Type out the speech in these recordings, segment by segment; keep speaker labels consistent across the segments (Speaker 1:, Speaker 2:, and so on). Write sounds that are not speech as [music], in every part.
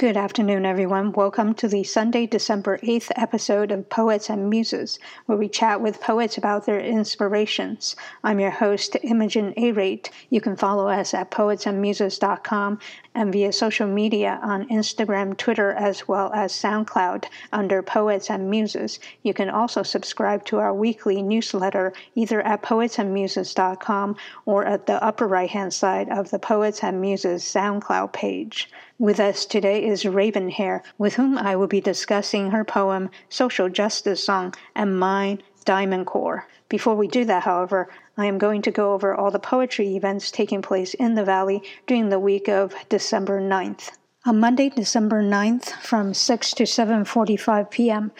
Speaker 1: Good afternoon, everyone. Welcome to the Sunday, December 8th episode of Poets and Muses, where we chat with poets about their inspirations. I'm your host, Imogen Arate. You can follow us at poetsandmuses.com and via social media on Instagram, Twitter, as well as SoundCloud under Poets and Muses. You can also subscribe to our weekly newsletter either at poetsandmuses.com or at the upper right hand side of the Poets and Muses SoundCloud page. With us today is Ravenhair, with whom I will be discussing her poem Social Justice Song and mine Diamond Core. Before we do that, however, I am going to go over all the poetry events taking place in the Valley during the week of December 9th. On Monday, December 9th, from 6 to 7:45 p.m.,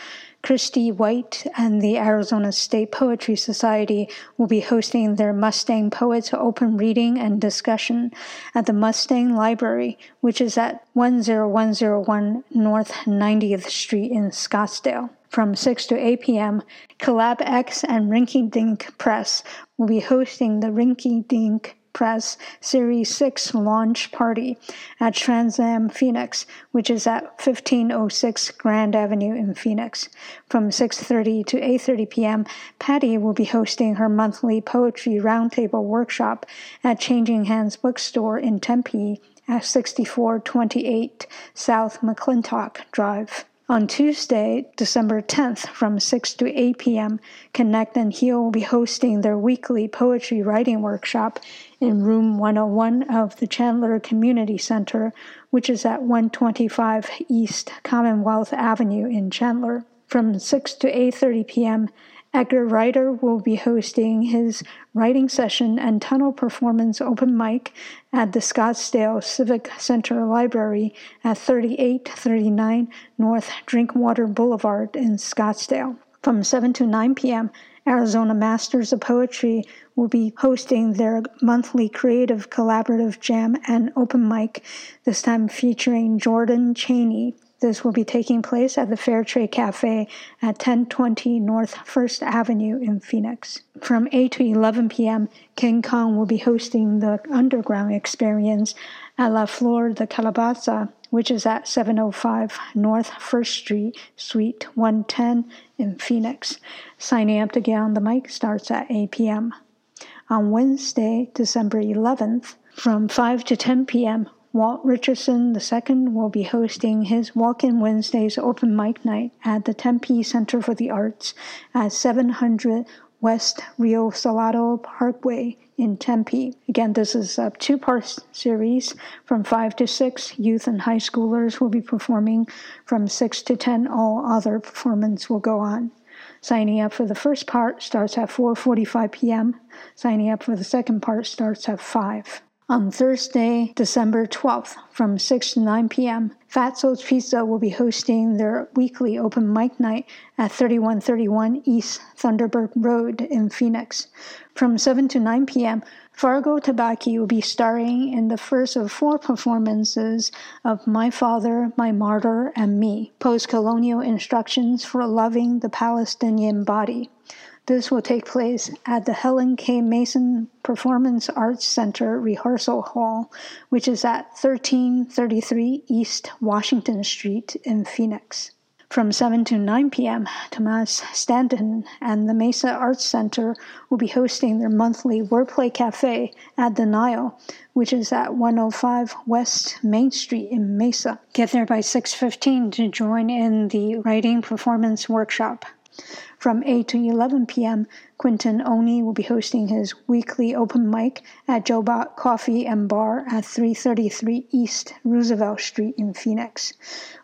Speaker 1: Christy White and the Arizona State Poetry Society will be hosting their Mustang Poets Open Reading and Discussion at the Mustang Library, which is at 10101 North 90th Street in Scottsdale. From 6 to 8 p.m., Collab X and Rinky Dink Press will be hosting the Rinky Dink Press Series 6 launch party at Trans Am Phoenix, which is at 1506 Grand Avenue in Phoenix. From 6:30 to 8:30 p.m., Patty will be hosting her monthly poetry roundtable workshop at Changing Hands Bookstore in Tempe at 6428 South McClintock Drive. On Tuesday, December 10th, from 6 to 8 p.m., Connect and Heal will be hosting their weekly poetry writing workshop in room 101 of the Chandler Community Center, which is at 125 East Commonwealth Avenue in Chandler. From 6 to 8:30 p.m., Edgar Ryder will be hosting his writing session and tunnel performance open mic at the Scottsdale Civic Center Library at 3839 North Drinkwater Boulevard in Scottsdale. From 7 to 9 p.m., Arizona Masters of Poetry will be hosting their monthly creative collaborative jam and open mic, this time featuring Jordan Cheney. This will be taking place at the Fairtrade Cafe at 1020 North First Avenue in Phoenix. From 8 to 11 p.m., King Kong will be hosting the Underground Experience at La Flor de Calabaza, which is at 705 North First Street, Suite 110 in Phoenix. Signing up to get on the mic starts at 8 p.m. On Wednesday, December 11th, from 5 to 10 p.m., Walt Richardson II will be hosting his Walk In Wednesdays open mic night at the Tempe Center for the Arts at 700 West Rio Salado Parkway in Tempe. Again, this is a two part series. From 5 to 6, youth and high schoolers will be performing. From 6 to 10, all other performance will go on. Signing up for the first part starts at 4:45 p.m. Signing up for the second part starts at 5. On Thursday, December 12th, from 6 to 9 p.m., Fatso's Pizza will be hosting their weekly open mic night at 3131 East Thunderbird Road in Phoenix. From 7 to 9 p.m., Fargo Tbakhi will be starring in the first of four performances of My Father, My Martyr, and Me Post Colonial Instructions for Loving the Palestinian Body. This will take place at the Helen K. Mason Performance Arts Center Rehearsal Hall, which is at 1333 East Washington Street in Phoenix. From 7 to 9 p.m., Tomas Stanton and the Mesa Arts Center will be hosting their monthly Wordplay Cafe at the Nile, which is at 105 West Main Street in Mesa. Get there by 6:15 to join in the writing performance workshop. From 8 to 11 p.m., Quinton Oni will be hosting his weekly open mic at Jobot Coffee and Bar at 333 East Roosevelt Street in Phoenix.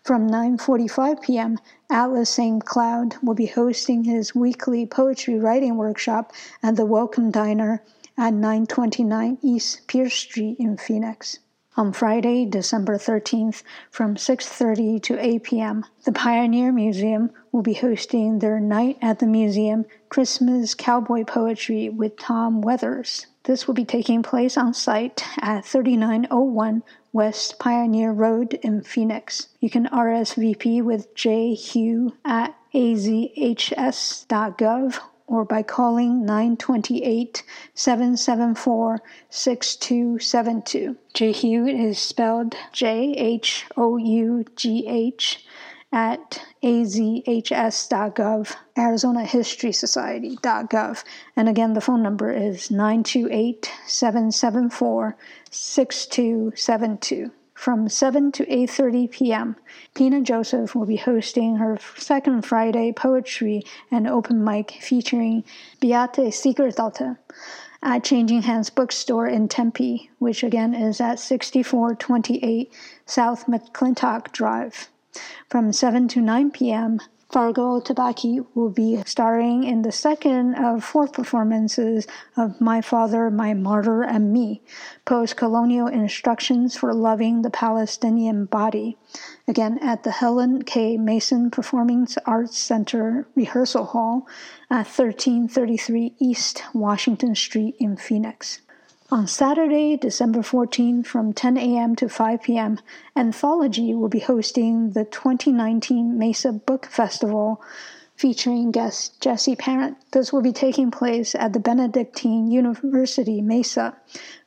Speaker 1: From 9:45 p.m., Atlas St. Cloud will be hosting his weekly poetry writing workshop at the Welcome Diner at 929 East Pierce Street in Phoenix on Friday, December 13th from 6:30 to 8 p.m. The Pioneer Museum will be hosting their Night at the Museum Christmas Cowboy Poetry with Tom Weathers. This will be taking place on site at 3901 West Pioneer Road in Phoenix. You can RSVP with jhugh at azhs.gov or by calling 928 774 6272. Jhough is spelled J H O U G H at azhs.gov, Arizona History Society.gov. And again, the phone number is 928 774 6272 from 7 to 8:30 p.m. Pina Joseph will be hosting her second Friday poetry and open mic featuring Beate Sigriddaughter at Changing Hands Bookstore in Tempe, which again is at 6428 South McClintock Drive. From 7 to 9 p.m., Fargo Tbakhi will be starring in the second of four performances of My Father, My Martyr, and Me Post Colonial Instructions for Loving the Palestinian Body. Again, at the Helen K. Mason Performing Arts Center Rehearsal Hall at 1333 East Washington Street in Phoenix. On Saturday, December 14, from 10 a.m. to 5 p.m., Anthology will be hosting the 2019 Mesa Book Festival featuring guest Jesse Parent. This will be taking place at the Benedictine University Mesa,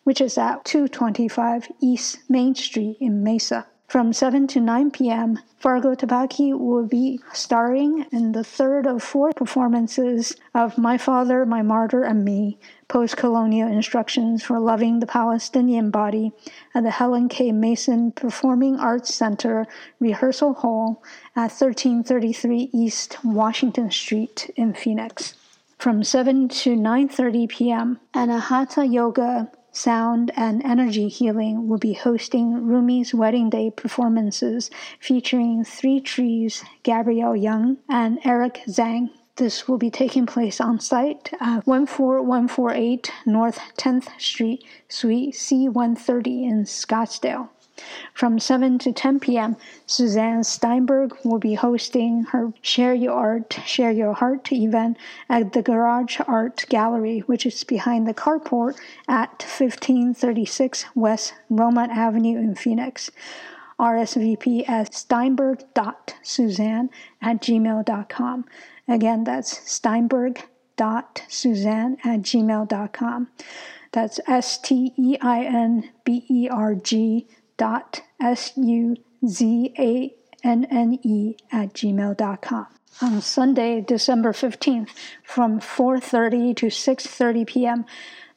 Speaker 1: which is at 225 East Main Street in Mesa. From 7 to 9 p.m., Fargo Tbakhi will be starring in the third of four performances of My Father, My Martyr, and Me Post Colonial Instructions for Loving the Palestinian Body at the Helen K. Mason Performing Arts Center Rehearsal Hall at 1333 East Washington Street in Phoenix. From 7 to 9:30 p.m., Anahata Yoga Sound and Energy Healing will be hosting Rumi's Wedding Day performances featuring Three Trees, Gabrielle Young, and Eric Zhang. This will be taking place on site at 14148 North 10th Street, Suite C130 in Scottsdale. From 7 to 10 p.m., Suzanne Steinberg will be hosting her Share Your Art, Share Your Heart event at the Garage Art Gallery, which is behind the carport at 1536 West Roman Avenue in Phoenix. RSVP at steinberg.suzanne at gmail.com. Again, that's steinberg.suzanne at gmail.com. That's S T E I N B E R G dot s-u-z-a-n-n-e at gmail.com. On Sunday, December 15th, from 4.30 to 6.30 p.m.,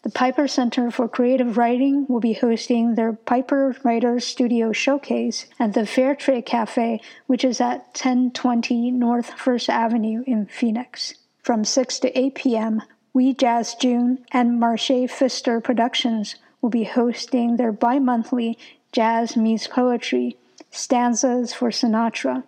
Speaker 1: the Piper Center for Creative Writing will be hosting their Piper Writers Studio Showcase at the Fairtrade Cafe, which is at 1020 North First Avenue in Phoenix. From 6 to 8 p.m., We Jazz June and Marche Pfister Productions will be hosting their bi monthly Jazz Meets Poetry, Stanzas for Sinatra.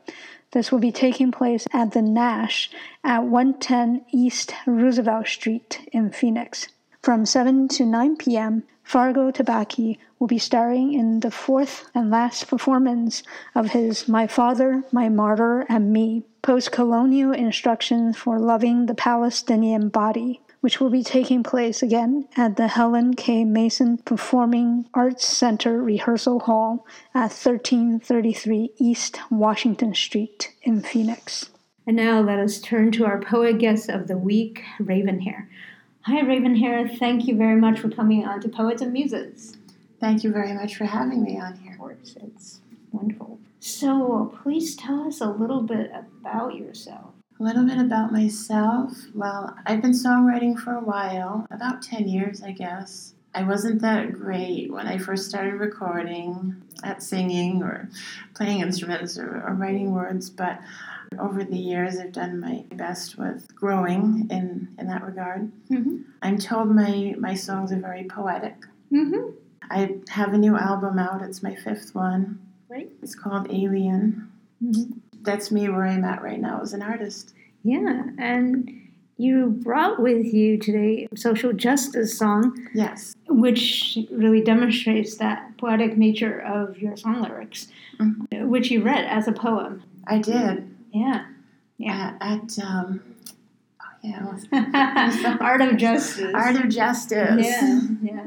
Speaker 1: This will be taking place at the Nash at 110 East Roosevelt Street in Phoenix. From 7 to 9 p.m., Fargo Tbakhi will be starring in the fourth and last performance of his My Father, My Martyr, and Me post colonial instructions for loving the Palestinian body which will be taking place again at the Helen K. Mason Performing Arts Center Rehearsal Hall at 1333 East Washington Street in Phoenix. And now let us turn to our poet guest of the week, Raven Ravenhair. Hi, Raven Ravenhair. Thank you very much for coming on to Poets and Muses.
Speaker 2: Thank you very much for having me on here.
Speaker 1: Of course, it's wonderful. So, please tell us a little bit about yourself.
Speaker 2: A little bit about myself. Well, I've been songwriting for a while, about 10 years, I guess. I wasn't that great when I first started recording, at singing or playing instruments or, or writing words, but over the years I've done my best with growing in, in that regard. Mm-hmm. I'm told my, my songs are very poetic. Mm-hmm. I have a new album out, it's my fifth one.
Speaker 1: Right.
Speaker 2: It's called Alien. Mm-hmm that's me where I'm at right now as an artist.
Speaker 1: Yeah, and you brought with you today a social justice song.
Speaker 2: Yes.
Speaker 1: Which really demonstrates that poetic nature of your song lyrics, mm-hmm. which you read as a poem.
Speaker 2: I did.
Speaker 1: Yeah.
Speaker 2: Yeah. At, at um, oh
Speaker 1: yeah, [laughs] [laughs] Art of Justice.
Speaker 2: Art of Justice.
Speaker 1: Yeah. Yeah.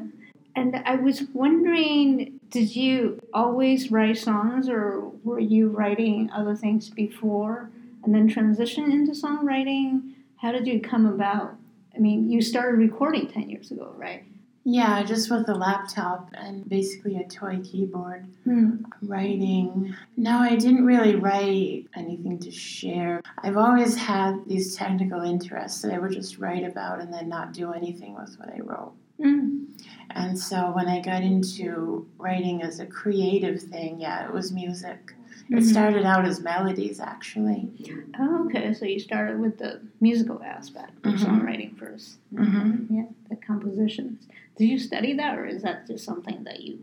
Speaker 1: And I was wondering, did you always write songs, or were you writing other things before and then transition into songwriting?
Speaker 3: how did you come about? I mean, you started recording 10 years ago, right?
Speaker 2: Yeah, just with a laptop and basically a toy keyboard.
Speaker 3: Hmm.
Speaker 2: Writing. No, I didn't really write anything to share. I've always had these technical interests that I would just write about and then not do anything with what I wrote.
Speaker 3: Mm.
Speaker 2: And so when I got into writing as a creative thing, yeah, it was music. It
Speaker 3: Mhm.
Speaker 2: started out as melodies, actually.
Speaker 3: Oh, okay. So you started with the musical aspect of
Speaker 2: Mhm.
Speaker 3: songwriting 1st
Speaker 2: Mhm.
Speaker 3: Yeah, the compositions. Did you study that, or is that just something that you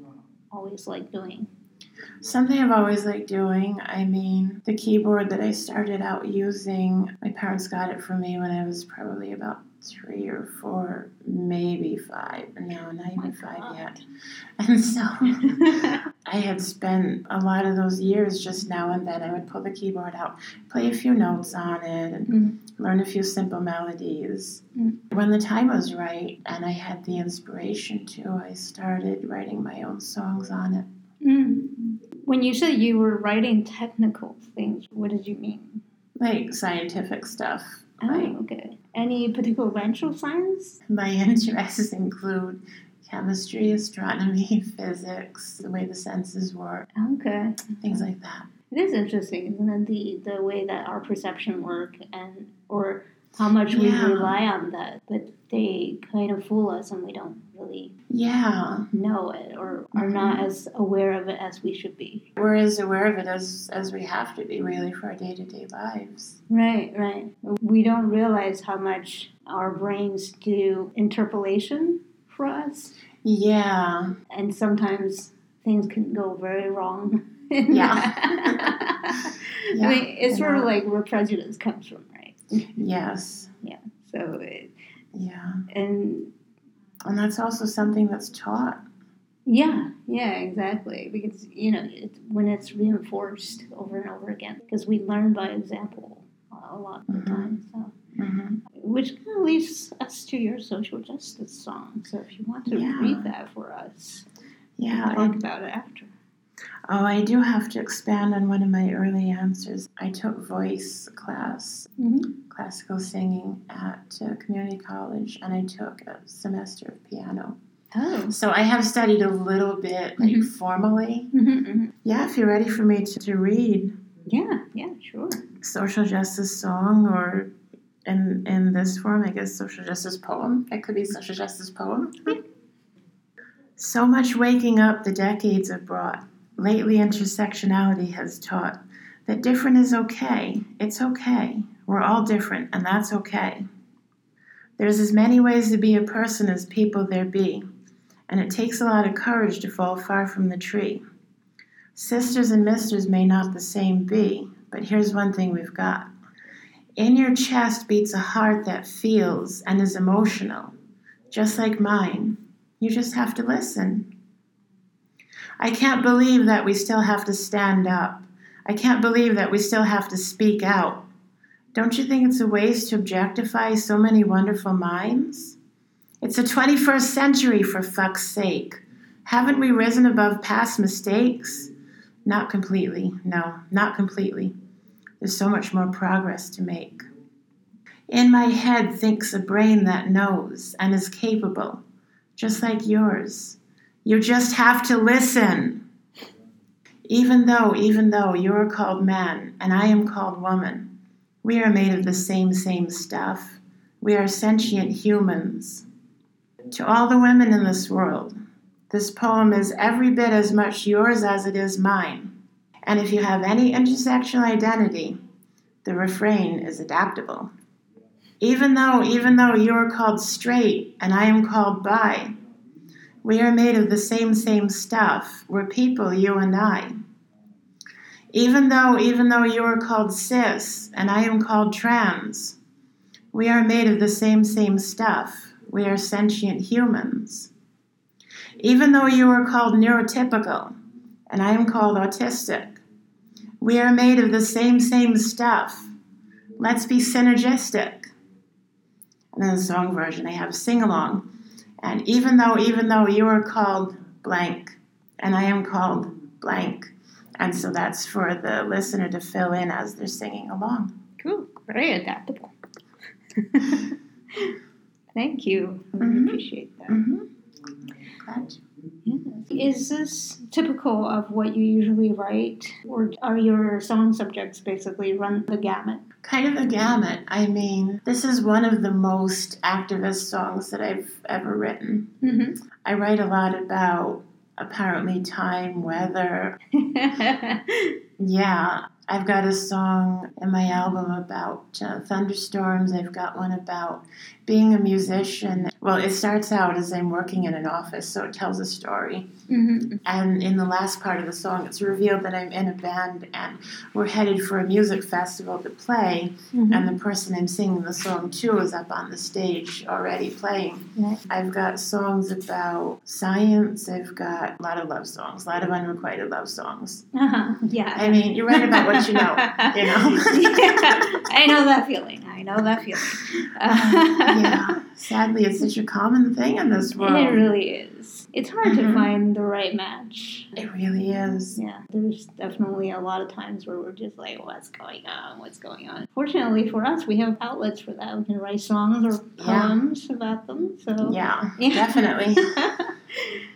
Speaker 3: always like doing?
Speaker 2: Something I've always liked doing. I mean, the keyboard that I started out using, my parents got it for me when I was probably about three or four, maybe five. No, not even five
Speaker 3: God.
Speaker 2: yet. [laughs] And so [laughs] I had spent a lot of those years just now and then. I would pull the keyboard out, play a few notes on it, and
Speaker 3: Mhm.
Speaker 2: learn a few simple melodies.
Speaker 3: Mm.
Speaker 2: When the time was right and I had the inspiration to, I started writing my own songs on it.
Speaker 3: Mm. When you said you were writing technical things, what did you mean?
Speaker 2: Like scientific stuff.
Speaker 3: Oh,
Speaker 2: Like
Speaker 3: okay. Any particular branch of science?
Speaker 2: my [laughs] interests include chemistry, astronomy, [laughs] physics, the way the senses work,
Speaker 3: Okay.
Speaker 2: things like that.
Speaker 3: It is interesting, isn't it? The the way that our perception work and or how much we rely on that, but they kind of fool us and we don't really
Speaker 2: Yeah,
Speaker 3: know it or are not mm-hmm. as aware of it as we should be.
Speaker 2: we're as aware of it as, as we have to be, really, for our day to day lives.
Speaker 3: Right, right. We don't realize how much our brains do interpolation for us,
Speaker 2: Yeah,
Speaker 3: and sometimes things can go very wrong. [laughs]
Speaker 2: Yeah.
Speaker 3: I mean, [laughs] it's sort of like where prejudice comes from, right?
Speaker 2: yes, Yeah.
Speaker 3: So, it,
Speaker 2: yeah.
Speaker 3: and
Speaker 2: And that's also something that's taught.
Speaker 3: yeah, yeah, exactly. Because you know, it, when it's reinforced over and over again, because we learn by example a lot of the
Speaker 2: Mhm.
Speaker 3: time. So.
Speaker 2: hmm
Speaker 3: Which kind of leads us to your social justice song. So if you want to
Speaker 2: Yeah.
Speaker 3: read that for us,
Speaker 2: Yeah,
Speaker 3: can
Speaker 2: I
Speaker 3: talk about it after.
Speaker 2: Oh, I do have to expand on one of my early answers. I took voice class,
Speaker 3: Mm-hmm.
Speaker 2: Classical singing at uh, community college, and I took a semester of piano.
Speaker 3: Oh.
Speaker 2: So I have studied a little bit, like
Speaker 3: Mhm.
Speaker 2: formally.
Speaker 3: Mm-hmm,
Speaker 2: Yeah, if you're ready for me to, to read
Speaker 3: Yeah, yeah, sure.
Speaker 2: social justice song, or in in this form, I guess social justice poem. It could be social justice poem. So much waking up the decades have brought. Lately, intersectionality has taught that different is okay. It's okay. We're all different, and that's okay. There's as many ways to be a person as people there be, and it takes a lot of courage to fall far from the tree. Sisters and misters may not the same be, but here's one thing we've got. In your chest beats a heart that feels and is emotional, just like mine. You just have to listen. I can't believe that we still have to stand up. I can't believe that we still have to speak out. Don't you think it's a waste to objectify so many wonderful minds? It's the 21st century, for fuck's sake. Haven't we risen above past mistakes? Not completely, no, not completely. There's so much more progress to make. In my head thinks a brain that knows and is capable, just like yours. You just have to listen. Even though, even though you are called man and I am called woman, we are made of the same, same stuff. We are sentient humans. To all the women in this world, this poem is every bit as much yours as it is mine. And if you have any intersectional identity, the refrain is adaptable. Even though, even though you are called straight and I am called bi, we are made of the same, same stuff. We're people, you and I. Even though, even though you are called cis and I am called trans, we are made of the same, same stuff. We are sentient humans. Even though you are called neurotypical and I am called autistic, we are made of the same, same stuff. Let's be synergistic. And then the song version, they have a sing along. And even though, even though you are called blank and I am called blank. And so that's for the listener to fill in as they're singing along.
Speaker 3: Cool. Very adaptable. [laughs]
Speaker 1: Thank you. I
Speaker 2: Mhm.
Speaker 1: appreciate that.
Speaker 2: Mm-hmm.
Speaker 1: Yeah. Is this typical of what you usually write, or are your song subjects basically run the gamut?
Speaker 2: Kind of the gamut. I mean, this is one of the most activist songs that I've ever written.
Speaker 1: Mm-hmm.
Speaker 2: I write a lot about apparently time, weather. [laughs] Yeah, I've got a song in my album about uh, thunderstorms. I've got one about being a musician. Well, it starts out as I'm working in an office, so it tells a story.
Speaker 1: mm-hmm.
Speaker 2: And in the last part of the song, it's revealed that I'm in a band and we're headed for a music festival to play.
Speaker 1: Mm-hmm.
Speaker 2: And the person I'm singing the song to is up on the stage already playing. I've got songs about science. I've got a lot of love songs, a lot of unrequited love songs.
Speaker 1: Uh-huh. Yeah.
Speaker 2: I mean, you write about what you know, you [laughs] know.
Speaker 1: yeah, [laughs] I know that feeling. I know that feeling. [laughs]
Speaker 2: yeah. [laughs] Sadly, it's such a common thing in this world.
Speaker 1: It really is. It's hard to
Speaker 2: Mhm.
Speaker 1: find the right match.
Speaker 2: It really is.
Speaker 1: Yeah, there's definitely a lot of times where we're just like, what's going on? What's going on? Fortunately for us, we have outlets for that. We can write songs or
Speaker 2: Yeah.
Speaker 1: poems about them. So
Speaker 2: Yeah,
Speaker 1: Yeah. [laughs]
Speaker 2: definitely.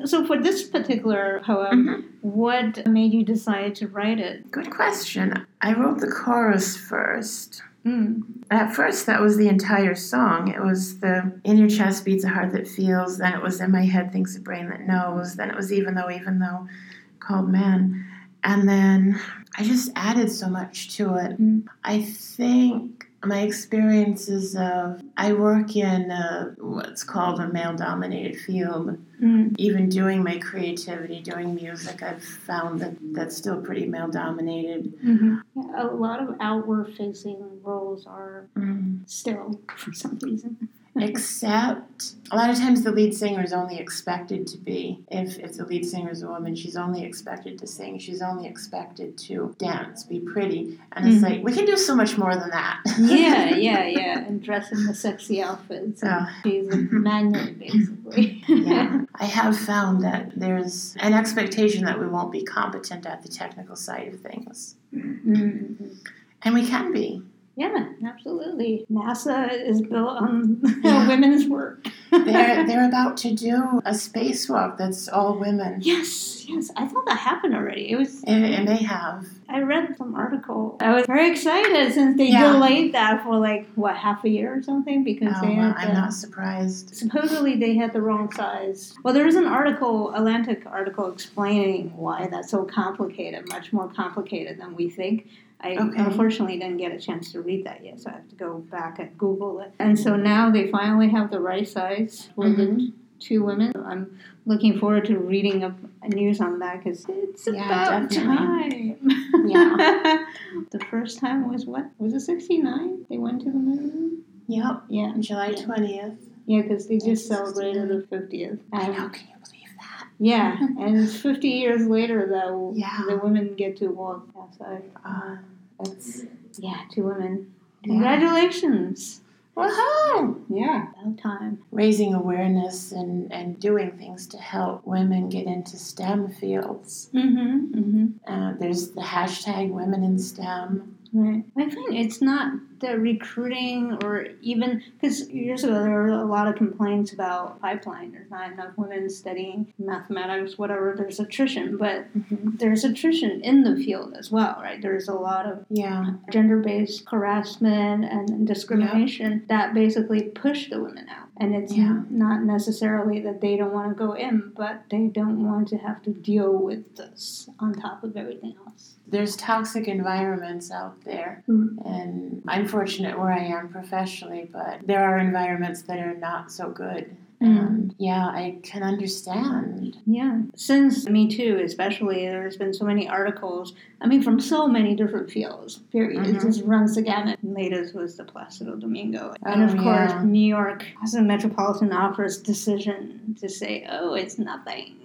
Speaker 1: so for this particular poem,
Speaker 2: Mhm.
Speaker 1: what made you decide to write it?
Speaker 2: Good question. I wrote the chorus first.
Speaker 1: Mm.
Speaker 2: At first, that was the entire song. It was the in your chest beats a heart that feels, then it was in my head thinks a brain that knows, then it was even though, even though called man. And then I just added so much to it.
Speaker 1: Mm.
Speaker 2: I think my experiences of I work in a, what's called a male dominated field.
Speaker 1: Mm.
Speaker 2: Even doing my creativity, doing music, I've found that that's still pretty male dominated.
Speaker 1: hmm Yeah, a lot of outward facing roles are still for some reason.
Speaker 2: Except a lot of times the lead singer is only expected to be, if, if the lead singer is a woman, she's only expected to sing, she's only expected to dance, be pretty. And it's
Speaker 1: Mhm.
Speaker 2: like, we can do so much more than that.
Speaker 1: yeah, [laughs] yeah, yeah. And dress in the sexy outfits. And She's a magnet, basically.
Speaker 2: yeah. [laughs] I have found that there's an expectation that we won't be competent at the technical side of things.
Speaker 1: Mhm.
Speaker 2: And we can be.
Speaker 1: Yeah, absolutely. NASA is built on
Speaker 2: Yeah. [laughs] [laughs]
Speaker 1: women's work.
Speaker 2: They're, [laughs] they're about to do a spacewalk that's all women.
Speaker 1: yes, yes. I thought that happened already. It was.
Speaker 2: It, it may have.
Speaker 1: I read some article. I was very excited since they
Speaker 2: Yeah.
Speaker 1: delayed that for like what half a year or something because
Speaker 2: Oh,
Speaker 1: they
Speaker 2: well,
Speaker 1: had
Speaker 2: I'm
Speaker 1: the-
Speaker 2: not surprised.
Speaker 1: supposedly they had the wrong size. Well, there is an article, Atlantic article, explaining why that's so complicated, much more complicated than we think. I
Speaker 2: Okay.
Speaker 1: unfortunately didn't get a chance to read that yet, so I have to go back and Google it. And so now they finally have the right size for the
Speaker 2: Mhm.
Speaker 1: two women. I'm looking forward to reading up news on that because it's
Speaker 2: Yeah,
Speaker 1: about
Speaker 2: definitely.
Speaker 1: time.
Speaker 2: Yeah. [laughs]
Speaker 1: the first time was what? Was it 69? They went to the moon?
Speaker 2: Yep.
Speaker 1: Yeah.
Speaker 2: July 20th.
Speaker 1: Yeah, because they just
Speaker 2: 1969.
Speaker 1: celebrated the 50th.
Speaker 2: I know, can you?
Speaker 1: Yeah, [laughs] and it's 50 years later that
Speaker 2: Yeah.
Speaker 1: the women get to walk outside.
Speaker 2: Uh, it's
Speaker 1: Yeah, two women. Congratulations.
Speaker 2: woohoo!
Speaker 1: Yeah, about time.
Speaker 2: Raising awareness and, and doing things to help women get into STEM fields.
Speaker 1: Mm-hmm. Mm-hmm.
Speaker 2: Uh, there's the hashtag Women in STEM.
Speaker 1: Right. I think it's not the recruiting or even because years ago there were a lot of complaints about pipeline. There's not enough women studying mathematics, whatever. There's attrition, but there's attrition in the field as well, right? There's a lot of
Speaker 2: Yeah.
Speaker 1: gender based harassment and discrimination that basically push the women out. And it's
Speaker 2: Yeah.
Speaker 1: not necessarily that they don't want to go in, but they don't want to have to deal with this on top of everything else.
Speaker 2: There's toxic environments out there.
Speaker 1: Mm.
Speaker 2: And I'm fortunate where I am professionally, but there are environments that are not so good.
Speaker 1: Mm.
Speaker 2: And yeah, I can understand.
Speaker 1: Yeah. Since Me Too, especially, there's been so many articles, I mean, from so many different fields, period. It
Speaker 2: Mhm.
Speaker 1: just runs the gamut. Latest was the Placido Domingo. and
Speaker 2: Oh,
Speaker 1: of course. New York has a Metropolitan Opera's decision to say, oh, it's nothing.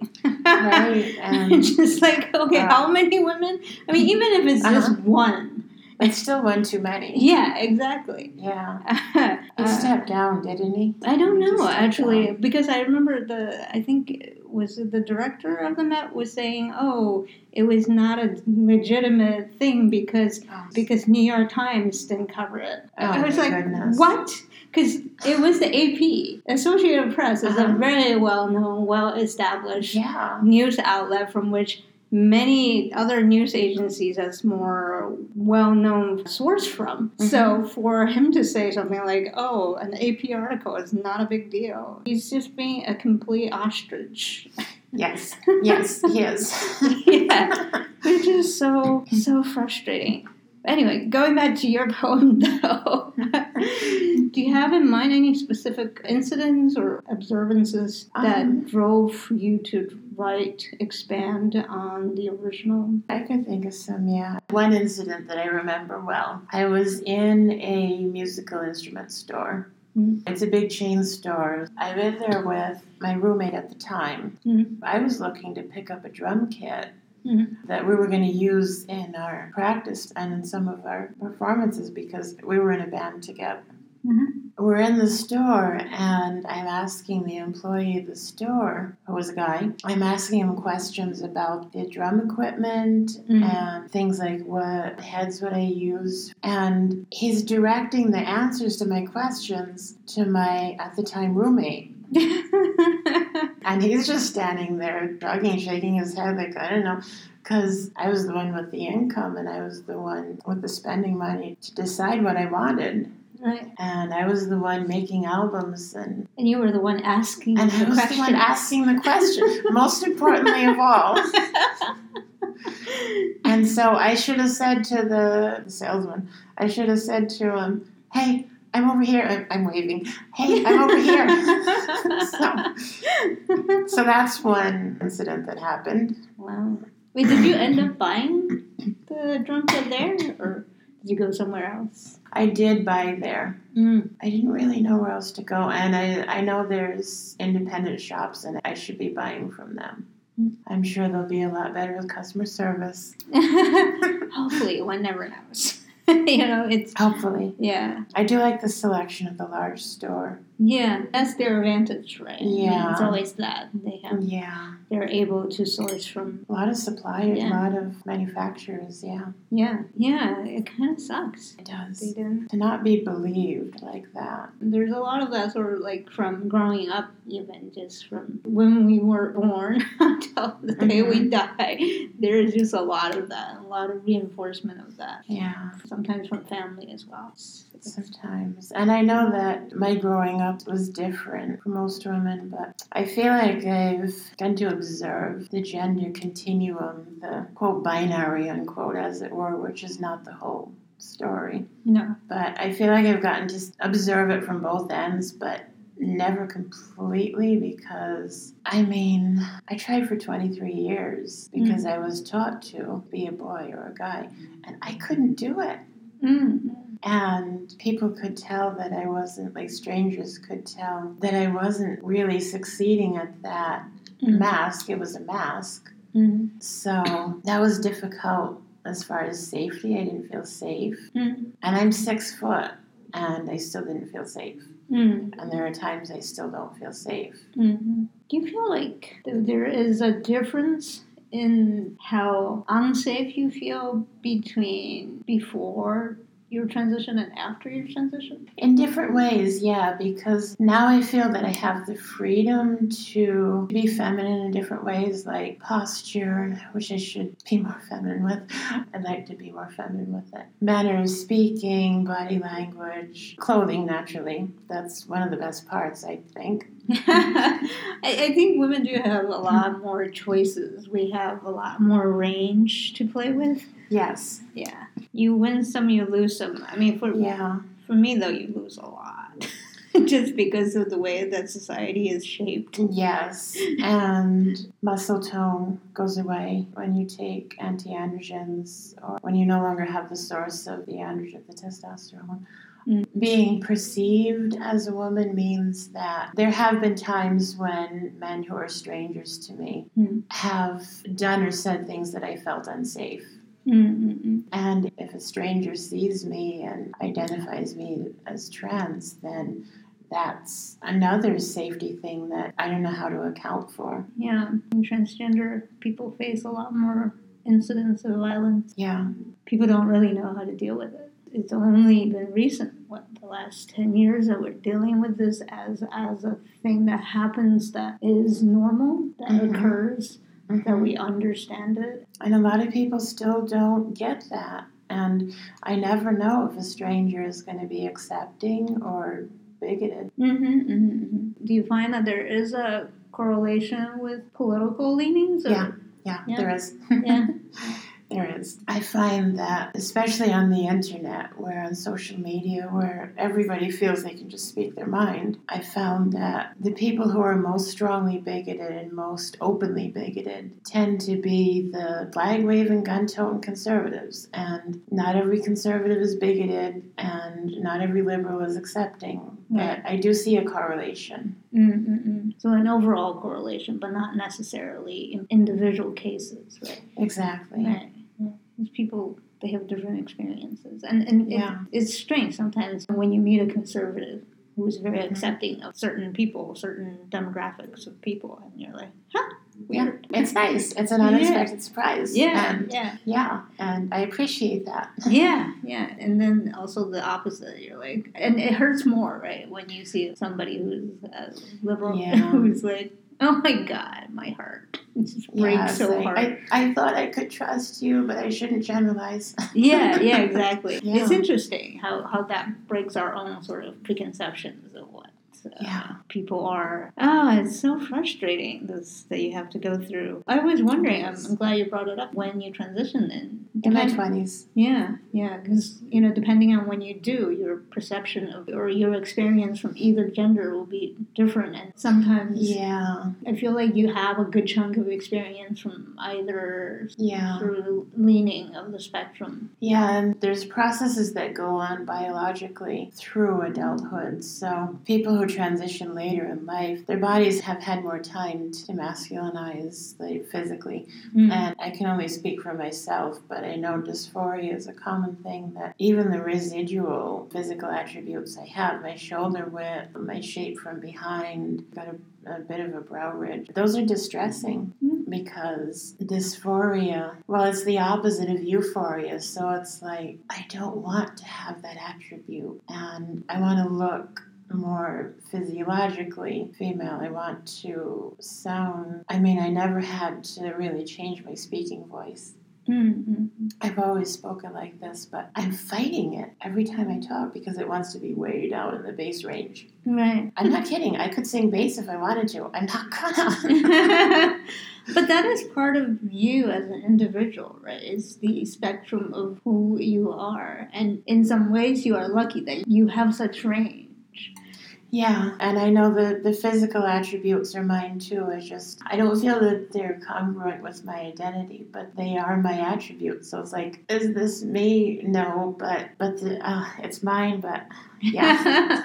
Speaker 2: Right, [laughs] and-
Speaker 1: just like, okay,
Speaker 2: Uh,
Speaker 1: how many women? I mean, even if it's just
Speaker 2: Uh-huh.
Speaker 1: one.
Speaker 2: It's still one too many.
Speaker 1: Yeah, exactly.
Speaker 2: Yeah. [laughs] He
Speaker 1: Uh,
Speaker 2: stepped down, didn't he?
Speaker 1: I don't
Speaker 2: He
Speaker 1: know actually
Speaker 2: down.
Speaker 1: because I remember the I think was the director of the Met was saying, "Oh, it was not a legitimate thing because
Speaker 2: Oh,
Speaker 1: because New York Times didn't cover it."
Speaker 2: Oh,
Speaker 1: I was like,
Speaker 2: goodness.
Speaker 1: "What?" Because it was the AP, Associated Press, is a
Speaker 2: Uh-huh.
Speaker 1: very well-known, well-established
Speaker 2: yeah.
Speaker 1: news outlet from which many other news agencies as more well-known source from.
Speaker 2: Mm-hmm.
Speaker 1: So for him to say something like, "Oh, an AP article is not a big deal," he's just being a complete ostrich.
Speaker 2: Yes. Yes, he is. [laughs]
Speaker 1: yeah, which is so so frustrating. Anyway, going back to your [laughs] poem though, [laughs] do you have in mind any specific incidents or observances that
Speaker 2: Um,
Speaker 1: drove you to write, expand on the original?
Speaker 2: I could think of some, yeah. One incident that I remember well. I was in a musical instrument store.
Speaker 1: Mm.
Speaker 2: It's a big chain store. I lived there with my roommate at the time.
Speaker 1: Mm.
Speaker 2: I was looking to pick up a drum kit
Speaker 1: Mhm.
Speaker 2: that we were going to use in our practice and in some of our performances because we were in a band together.
Speaker 1: Mhm.
Speaker 2: We're in the store, and I'm asking the employee of the store, who was a guy, I'm asking him questions about the drum equipment
Speaker 1: Mhm.
Speaker 2: and things like what heads would I use. And he's directing the answers to my questions to my, at the time, roommate. [laughs] And he's just standing there, shrugging, shaking his head, like, I don't know. Because I was the one with the income and I was the one with the spending money to decide what I wanted.
Speaker 1: Right.
Speaker 2: And I was the one making albums and,
Speaker 1: And you were the one asking
Speaker 2: and
Speaker 1: the
Speaker 2: I was
Speaker 1: questions.
Speaker 2: the one asking the question, most importantly of all. [laughs] And so I should have said to the, salesman, I should have said to him, hey, I'm over here. I'm, I'm waving. Hey, I'm over here. [laughs] so, so that's one incident that happened.
Speaker 1: wow. Wait, did you end up buying the drum kit there, or did you go somewhere else?
Speaker 2: I did buy there.
Speaker 1: Mm.
Speaker 2: I didn't really know where else to go, and I, I know there's independent shops, and I should be buying from them.
Speaker 1: Mm.
Speaker 2: I'm sure they'll be a lot better with customer service. [laughs] [laughs]
Speaker 1: Hopefully, one never knows. [laughs] you know, it's
Speaker 2: Hopefully.
Speaker 1: yeah,
Speaker 2: I do like the selection of the large store.
Speaker 1: yeah. That's their advantage, right? I mean,
Speaker 2: Yeah.
Speaker 1: it's always that they have.
Speaker 2: Yeah.
Speaker 1: They're able to source from.
Speaker 2: A lot of suppliers,
Speaker 1: Yeah.
Speaker 2: a lot of manufacturers, yeah.
Speaker 1: Yeah, yeah. It kind of sucks.
Speaker 2: It
Speaker 1: They
Speaker 2: does.
Speaker 1: didn't.
Speaker 2: To not be believed like that.
Speaker 1: There's a lot of that sort of like from growing up, even just from when we were born [laughs] until the day we mm-hmm. die. There's just a lot of that, a lot of reinforcement of that.
Speaker 2: Yeah.
Speaker 1: Sometimes from family as well.
Speaker 2: Sometimes. And I know that my growing up was different for most women, but I feel like I've gotten to observe the gender continuum, the quote binary unquote, as it were, which is not the whole story.
Speaker 1: No.
Speaker 2: But I feel like I've gotten to observe it from both ends, but never completely because I mean, I tried for 23 years because I was taught to be a boy or a guy, and I couldn't do it.
Speaker 1: Mm.
Speaker 2: And people could tell that I wasn't, like strangers could tell that I wasn't really succeeding at that
Speaker 1: Mm.
Speaker 2: mask. It was a mask.
Speaker 1: Mm.
Speaker 2: So that was difficult as far as safety. I didn't feel safe.
Speaker 1: Mm.
Speaker 2: And I'm six foot and I still didn't feel safe.
Speaker 1: Mm.
Speaker 2: And there are times I still don't feel safe.
Speaker 1: Mhm. Do you feel like there is a difference in how unsafe you feel between before your transition and after your transition?
Speaker 2: In different ways, yeah, because now I feel that I have the freedom to be feminine in different ways, like posture, which I should be more feminine with. I'd like to be more feminine with it. Manner of speaking, body language, clothing, naturally. That's one of the best parts, I think. [laughs]
Speaker 1: I, I think women do have a lot more choices. We have a lot more range to play with.
Speaker 2: Yes,
Speaker 1: Yeah. You win some, you lose some. I mean, for
Speaker 2: yeah,
Speaker 1: for me though, you lose a lot, [laughs] just because of the way that society is shaped.
Speaker 2: yes. [laughs] And muscle tone goes away when you take anti androgens or when you no longer have the source of the androgen, the testosterone.
Speaker 1: Mm.
Speaker 2: Being perceived as a woman means that there have been times when men who are strangers to me
Speaker 1: Mm.
Speaker 2: have done or said things that I felt unsafe.
Speaker 1: Mm-mm-mm.
Speaker 2: And if a stranger sees me and identifies me as trans, then that's another safety thing that I don't know how to account for.
Speaker 1: Yeah, transgender people face a lot more incidents of violence.
Speaker 2: Yeah.
Speaker 1: People don't really know how to deal with it. It's only been recent, what, the last 10 years that we're dealing with this as, as a thing that happens that is normal, that mm-hmm. occurs, mm-hmm. that we understand it.
Speaker 2: And a lot of people still don't get that. And I never know if a stranger is going to be accepting or bigoted.
Speaker 1: Mm-hmm, mm-hmm, mm-hmm. Do you find that there is a correlation with political leanings?
Speaker 2: Or? Yeah, yeah, yeah, there is. yeah. [laughs] There is. I find that, especially on the internet, where on social media, where everybody feels they can just speak their mind, I found that the people who are most strongly bigoted and most openly bigoted tend to be the flag waving, gun toting conservatives. And not every conservative is bigoted, and not every liberal is accepting. Hmm. But I do see a correlation.
Speaker 1: Mm-mm-mm. So, an overall correlation, but not necessarily in individual cases, right?
Speaker 2: Exactly.
Speaker 1: Right. These people they have different experiences, and and yeah. it, it's strange sometimes when you meet a conservative who is very mm-hmm. accepting of certain people, certain demographics of people, and you're like, huh.
Speaker 2: Weird. Yeah, it's nice. It's an unexpected yeah. surprise.
Speaker 1: Yeah,
Speaker 2: and,
Speaker 1: yeah,
Speaker 2: yeah, and I appreciate that. [laughs]
Speaker 1: yeah, yeah, and then also the opposite. You're like, and it hurts more, right, when you see somebody who's a liberal yeah. [laughs] who's like, Oh my God, my heart breaks yes, so hard.
Speaker 2: I, I thought I could trust you, but I shouldn't generalize. [laughs]
Speaker 1: yeah, yeah, exactly. Yeah. It's interesting how, how that breaks our own sort of preconceptions yeah. Uh, people are. Oh, it's so frustrating this that you have to go through. I was wondering. I'm, I'm glad you brought it up when you transitioned in.
Speaker 2: In my twenties.
Speaker 1: Yeah, yeah, because you know, depending on when you do, your perception of or your experience from either gender will be different, and sometimes.
Speaker 2: Yeah.
Speaker 1: I feel like you have a good chunk of experience from either.
Speaker 2: Yeah.
Speaker 1: Through leaning of the spectrum.
Speaker 2: Yeah, and there's processes that go on biologically through adulthood. So people who transition later in life, their bodies have had more time to masculinize like, physically. Mm. And I can only speak for myself, but I know dysphoria is a common thing that even the residual physical attributes I have, my shoulder width, my shape from behind, got a a bit of a brow ridge. Those are distressing mm. because dysphoria, well, it's the opposite of euphoria. So it's like, I don't want to have that attribute and I want to look more physiologically female. I want to sound, I mean, I never had to really change my speaking voice. Mm-hmm. I've always spoken like this, but I'm fighting it every time I talk because it wants to be way down in the bass range.
Speaker 1: Right.
Speaker 2: I'm not kidding. I could sing bass if I wanted to. I'm not gonna. [laughs]
Speaker 1: but that is part of you as an individual, right? It's the spectrum of who you are. And in some ways, you are lucky that you have such range.
Speaker 2: Yeah, and I know the the physical attributes are mine too. I just I don't feel that they're congruent with my identity, but they are my attributes. So it's like, is this me? No, but but the, uh, it's mine. But yeah. [laughs]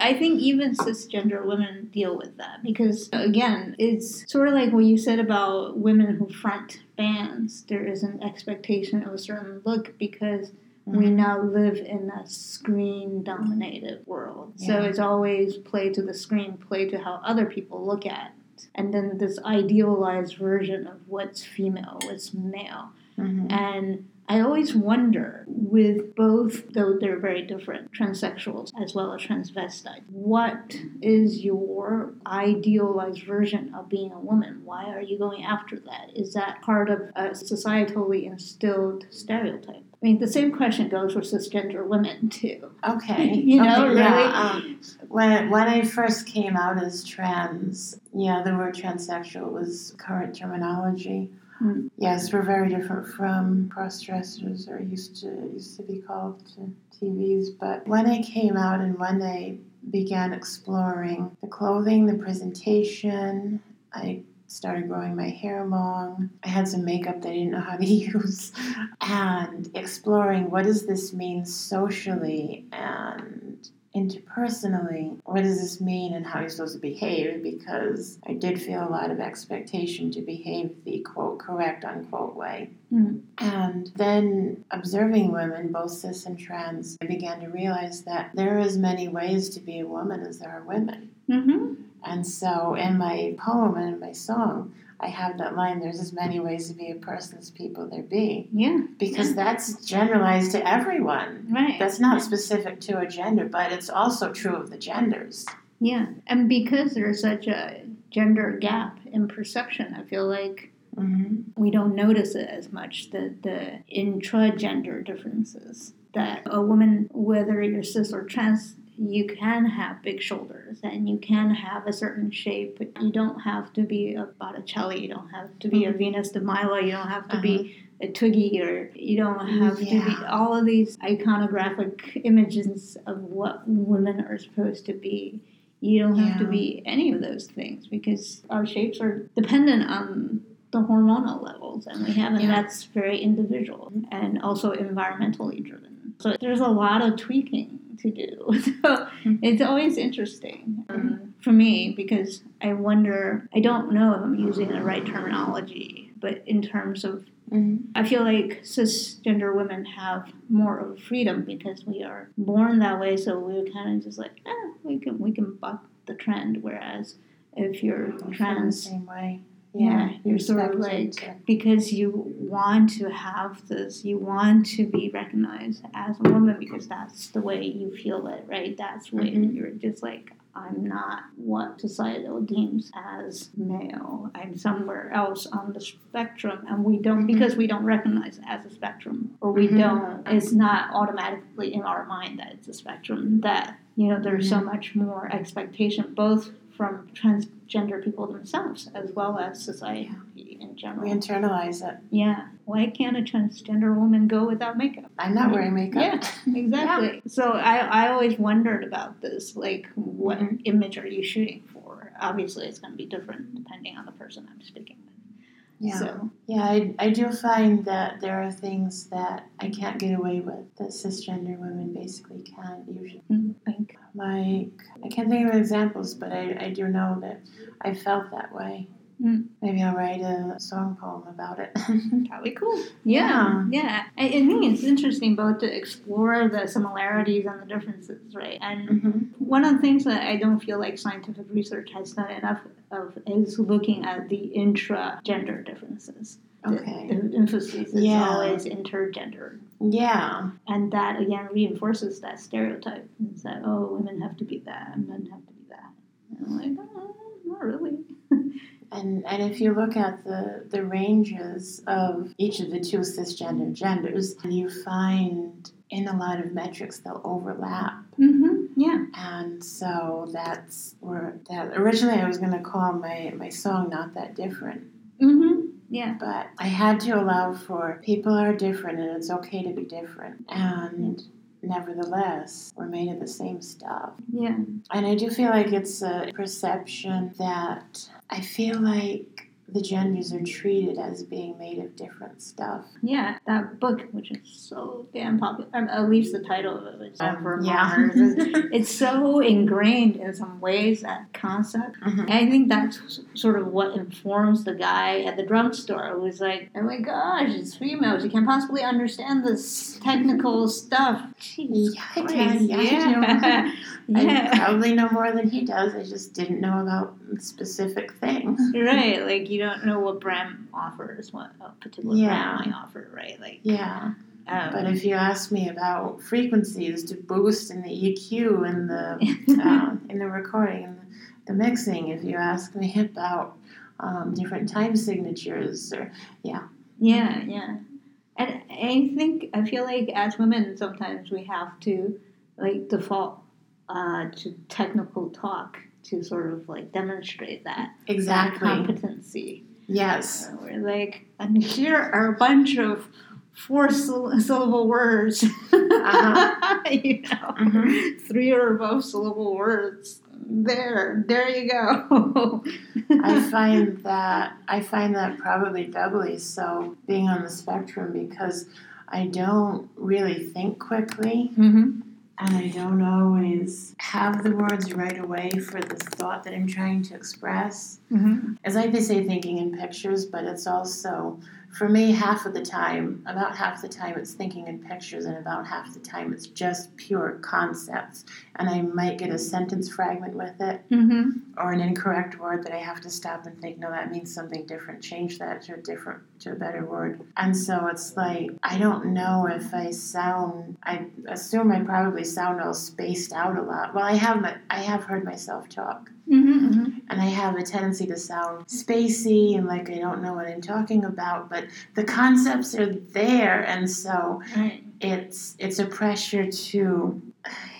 Speaker 1: I think even cisgender women deal with that because again, it's sort of like what you said about women who front bands. There is an expectation of a certain look because Mm-hmm. We now live in a screen dominated world. Yeah. So it's always play to the screen, play to how other people look at. It. And then this idealized version of what's female, what's male. Mm-hmm. And I always wonder with both, though they're very different, transsexuals as well as transvestites, what is your idealized version of being a woman? Why are you going after that? Is that part of a societally instilled stereotype? I mean, the same question goes for cisgender women too.
Speaker 2: Okay, [laughs]
Speaker 1: you know,
Speaker 2: okay,
Speaker 1: really.
Speaker 2: Yeah, um, when when I first came out as trans, yeah, the word transsexual was current terminology. Mm. Yes, we're very different from cross dressers, or used to used to be called to TVs. But when I came out and when I began exploring the clothing, the presentation, I started growing my hair long. I had some makeup that I didn't know how to [laughs] use, and exploring what does this mean socially and interpersonally, what does this mean and how you're supposed to behave? Because I did feel a lot of expectation to behave the quote correct unquote way.
Speaker 1: Mm.
Speaker 2: And then observing women, both cis and trans, I began to realize that there are as many ways to be a woman as there are women.
Speaker 1: Mm-hmm.
Speaker 2: And so in my poem and in my song, I have that line, there's as many ways to be a person as people there be.
Speaker 1: Yeah.
Speaker 2: Because that's generalized to everyone.
Speaker 1: Right.
Speaker 2: That's not specific to a gender, but it's also true of the genders.
Speaker 1: Yeah. And because there's such a gender gap in perception, I feel like
Speaker 2: Mm-hmm.
Speaker 1: we don't notice it as much the the intra-gender differences that a woman whether you're cis or trans you can have big shoulders and you can have a certain shape but you don't have to be a botticelli you don't have to be a mm-hmm. venus de milo you don't have to be uh-huh. a twiggy or you don't have to be all of these iconographic images of what women are supposed to be. You don't have to be any of those things because our shapes are dependent on the hormonal levels and we have and
Speaker 2: Yeah.
Speaker 1: that's very individual and also environmentally driven. So there's a lot of tweaking to do [laughs] so it's always interesting um, for me because i wonder i don't know if i'm using the right terminology but in terms of
Speaker 2: Mm-hmm.
Speaker 1: I feel like cisgender women have more of freedom because we are born that way, so we're kind of just like, eh, we can we can buck the trend. Whereas if you're trans,
Speaker 2: same way.
Speaker 1: Yeah, you're sort of like
Speaker 2: to-
Speaker 1: because you want to have this, you want to be recognized as a woman because that's the way you feel it, right? That's when
Speaker 2: Mhm.
Speaker 1: you're just like. I'm not what societal deems as male. I'm somewhere else on the spectrum, and we don't
Speaker 2: Mhm.
Speaker 1: because we don't recognize it as a spectrum, or we
Speaker 2: Mhm.
Speaker 1: don't. It's not automatically in our mind that it's a spectrum. That you know, there's so much more expectation, both from transgender people themselves as well as society in general.
Speaker 2: We internalize it.
Speaker 1: Yeah. Why can't a transgender woman go without makeup?
Speaker 2: I'm not wearing makeup.
Speaker 1: Yeah, [laughs] exactly. So I, I always wondered about this. Like, what
Speaker 2: Mhm.
Speaker 1: image are you shooting for? Obviously, it's going to be different depending on the person I'm speaking with.
Speaker 2: Yeah.
Speaker 1: So,
Speaker 2: Yeah, I, I do find that there are things that I can't get away with that cisgender women basically can't usually.
Speaker 1: mm, like,
Speaker 2: I can't think of examples, but I, I do know that I felt that way.
Speaker 1: Mm.
Speaker 2: Maybe I'll write a song poem about it. [laughs]
Speaker 1: That'd be cool. Yeah, yeah. I, I think it's interesting both to explore the similarities and the differences, right? And
Speaker 2: hmm
Speaker 1: one of the things that I don't feel like scientific research has done enough of is looking at the intra-gender differences.
Speaker 2: Okay.
Speaker 1: The, emphasis is
Speaker 2: Yeah.
Speaker 1: always intergender.
Speaker 2: Yeah.
Speaker 1: And that again reinforces that stereotype. Is that oh women have to be that and men have to be that. And I'm like, oh, not really. [laughs]
Speaker 2: And, and if you look at the, the ranges of each of the two cisgender genders, you find in a lot of metrics they'll overlap.
Speaker 1: Mm-hmm. Yeah.
Speaker 2: And so that's where that originally I was going to call my, my song Not That Different.
Speaker 1: Mm-hmm. Yeah.
Speaker 2: But I had to allow for people are different and it's okay to be different. And nevertheless, we're made of the same stuff.
Speaker 1: Yeah.
Speaker 2: And I do feel like it's a perception that I feel like the genders are treated as being made of different stuff.
Speaker 1: Yeah, that book, which is so damn popular, um, at least the title of it, is
Speaker 2: Um,
Speaker 1: for
Speaker 2: yeah.
Speaker 1: Mars. It's, [laughs] it's so ingrained in some ways, that concept.
Speaker 2: Mhm.
Speaker 1: And I think that's sort of what informs the guy at the drugstore who's like, oh my gosh, it's females. You can't possibly understand this technical stuff. Jeez
Speaker 2: Yeah,
Speaker 1: Christ.
Speaker 2: can. Yeah, I [laughs]
Speaker 1: yeah.
Speaker 2: I probably know more than he does. I just didn't know about specific things.
Speaker 1: right, like you don't know what brand offers, what a particular
Speaker 2: Yeah.
Speaker 1: brand might offer, right? Like,
Speaker 2: Yeah.
Speaker 1: um,
Speaker 2: But if you ask me about frequencies to boost in the EQ and the [laughs] uh, in the recording and the mixing, if you ask me about um, different time signatures or
Speaker 1: yeah, Yeah, yeah. And I think I feel like as women sometimes we have to like default uh, to technical talk to sort of like demonstrate that that
Speaker 2: exactly
Speaker 1: competency.
Speaker 2: yes
Speaker 1: Uh, we're like, and here are a bunch of four syll- syllable words. [laughs]
Speaker 2: Uh-huh. [laughs]
Speaker 1: you know,
Speaker 2: Mhm.
Speaker 1: three or above syllable words. There, there you go. [laughs]
Speaker 2: I find that I find that probably doubly so being on the spectrum because I don't really think quickly
Speaker 1: hmm
Speaker 2: and I don't always have the words right away for the thought that I'm trying to express.
Speaker 1: Mm-hmm.
Speaker 2: It's like they say thinking in pictures, but it's also, for me, half of the time, about half the time it's thinking in pictures, and about half the time it's just pure concepts. And I might get a sentence fragment with it
Speaker 1: Mm-hmm.
Speaker 2: or an incorrect word that I have to stop and think, no, that means something different. Change that to a different, to a better word. And so it's like, I don't know if I sound, I assume I probably sound all spaced out a lot. Well, I have, my, I have heard myself talk.
Speaker 1: Mm-hmm.
Speaker 2: And I have a tendency to sound spacey and like I don't know what I'm talking about, but the concepts are there, and so
Speaker 1: Right.
Speaker 2: it's it's a pressure to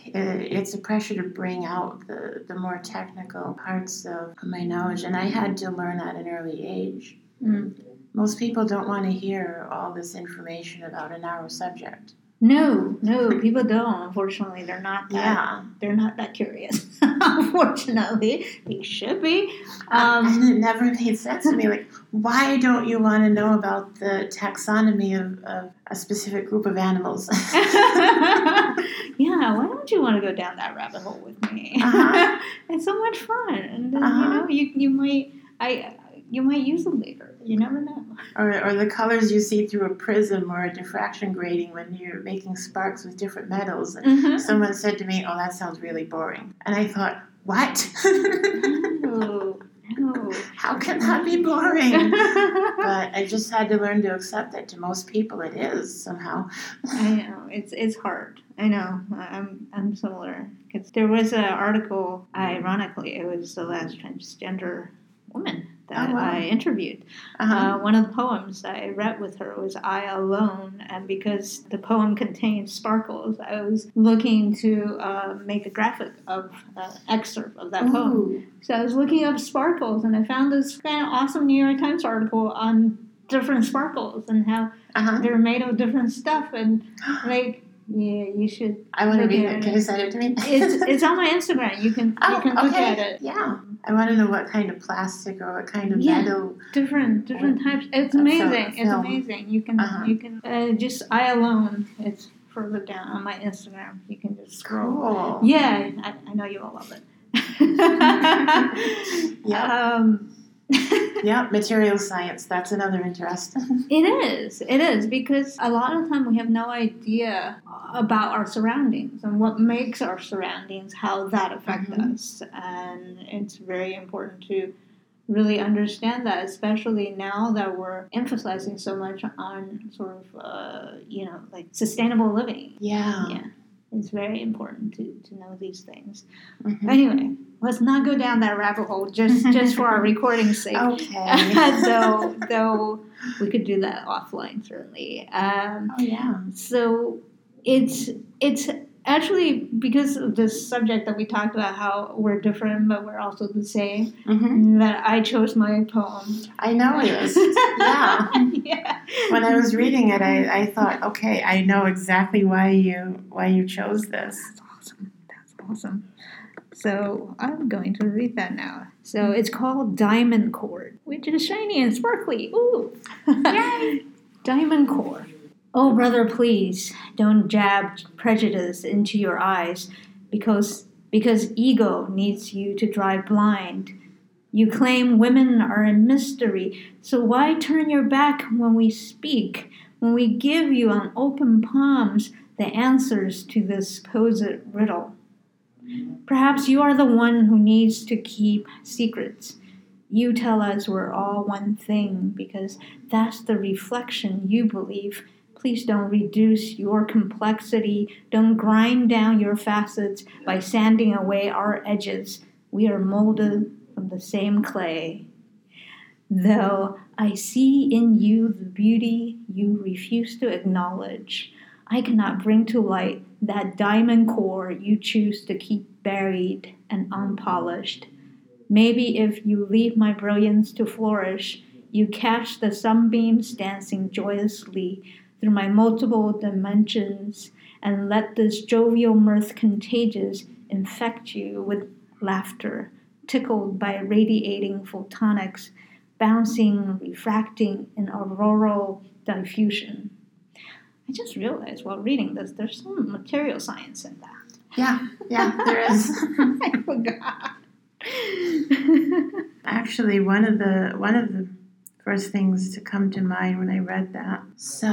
Speaker 2: it's a pressure to bring out the, the more technical parts of my knowledge, and I had to learn at an early age.
Speaker 1: Mm.
Speaker 2: Most people don't want to hear all this information about a narrow subject.
Speaker 1: No, no, people don't. Unfortunately, they're not that.
Speaker 2: Yeah,
Speaker 1: They're not that curious. [laughs] Unfortunately, they should be.
Speaker 2: and
Speaker 1: Um,
Speaker 2: it never made sense to me. Like, why don't you want to know about the taxonomy of, of a specific group of animals? [laughs]
Speaker 1: yeah, why don't you want to go down that rabbit hole with me?
Speaker 2: Uh-huh. [laughs]
Speaker 1: it's so much fun, and then,
Speaker 2: Uh-huh.
Speaker 1: you know, you you might I you might use them later. You never know.
Speaker 2: or, or the colors you see through a prism or a diffraction grating when you're making sparks with different metals. And
Speaker 1: Mhm.
Speaker 2: someone said to me, "Oh, that sounds really boring," and I thought, "What?
Speaker 1: No, no. [laughs]
Speaker 2: How can that be boring?" But I just had to learn to accept that to most people it is somehow.
Speaker 1: I know it's it's hard. I know I'm I'm similar because there was an article. Ironically, it was the last transgender woman that
Speaker 2: Oh, wow.
Speaker 1: I interviewed.
Speaker 2: Uh-huh.
Speaker 1: Uh, one of the poems I read with her was "I Alone," and because the poem contained sparkles, I was looking to uh, make a graphic of an excerpt of that poem. So I was looking up sparkles, and I found this kind of awesome New York Times article on different sparkles and how
Speaker 2: Uh-huh.
Speaker 1: they're made of different stuff and [gasps] like yeah you should
Speaker 2: I want to
Speaker 1: look
Speaker 2: read
Speaker 1: at
Speaker 2: it. Can you send it to me?
Speaker 1: it's, it's on my [laughs] instagram you can you
Speaker 2: Oh,
Speaker 1: can look
Speaker 2: okay.
Speaker 1: at it
Speaker 2: Yeah. I want to know what kind of plastic or what kind of
Speaker 1: Yeah.
Speaker 2: metal.
Speaker 1: different different types it's amazing it's amazing you can
Speaker 2: Uh-huh.
Speaker 1: you can uh, just i alone it's further down on my instagram you can just scroll
Speaker 2: Cool.
Speaker 1: yeah I, I know you all love it [laughs] [laughs]
Speaker 2: Yeah.
Speaker 1: um [laughs]
Speaker 2: Yeah, material science. That's another interest. [laughs]
Speaker 1: It is. It is because a lot of time we have no idea about our surroundings and what makes our surroundings, how that affect
Speaker 2: Mhm.
Speaker 1: us, and it's very important to really understand that, especially now that we're emphasizing so much on sort of uh, you know like sustainable living.
Speaker 2: yeah.
Speaker 1: Yeah, it's very important to, to know these things.
Speaker 2: Mhm.
Speaker 1: Anyway, let's not go down that rabbit hole just [laughs] just for our recording's sake.
Speaker 2: Okay. [laughs]
Speaker 1: though, though we could do that offline certainly. Um,
Speaker 2: oh yeah.
Speaker 1: so it's it's actually because of this subject that we talked about how we're different but we're also the same
Speaker 2: hmm
Speaker 1: that I chose my poem.
Speaker 2: I noticed. yeah. [laughs]
Speaker 1: yeah.
Speaker 2: When I was reading it, I, I thought, okay, I know exactly why you why you chose this.
Speaker 1: That's awesome. That's awesome. So I'm going to read that now. So hmm. it's called Diamond Core, which is shiny and sparkly. Ooh! [laughs]
Speaker 2: Yay!
Speaker 1: Diamond Core. Oh, brother, please don't jab prejudice into your eyes because because ego needs you to drive blind. You claim women are a mystery, so why turn your back when we speak, when we give you on open palms the answers to this supposed riddle? Perhaps you are the one who needs to keep secrets. You tell us we're all one thing because that's the reflection you believe. Please don't reduce your complexity. Don't grind down your facets by sanding away our edges. We are molded from the same clay. Though I see in you the beauty you refuse to acknowledge, I cannot bring to light that diamond core you choose to keep buried and unpolished. Maybe if you leave my brilliance to flourish, you catch the sunbeams dancing joyously through my multiple dimensions and let this jovial mirth contagious infect you with laughter, tickled by radiating photonics, bouncing, refracting in auroral diffusion. I just realized while reading this, there's some material science in that.
Speaker 2: Yeah, yeah, there is. [laughs]
Speaker 1: I forgot. [laughs]
Speaker 2: Actually, one of the one of the first things to come to mind when I read that. So,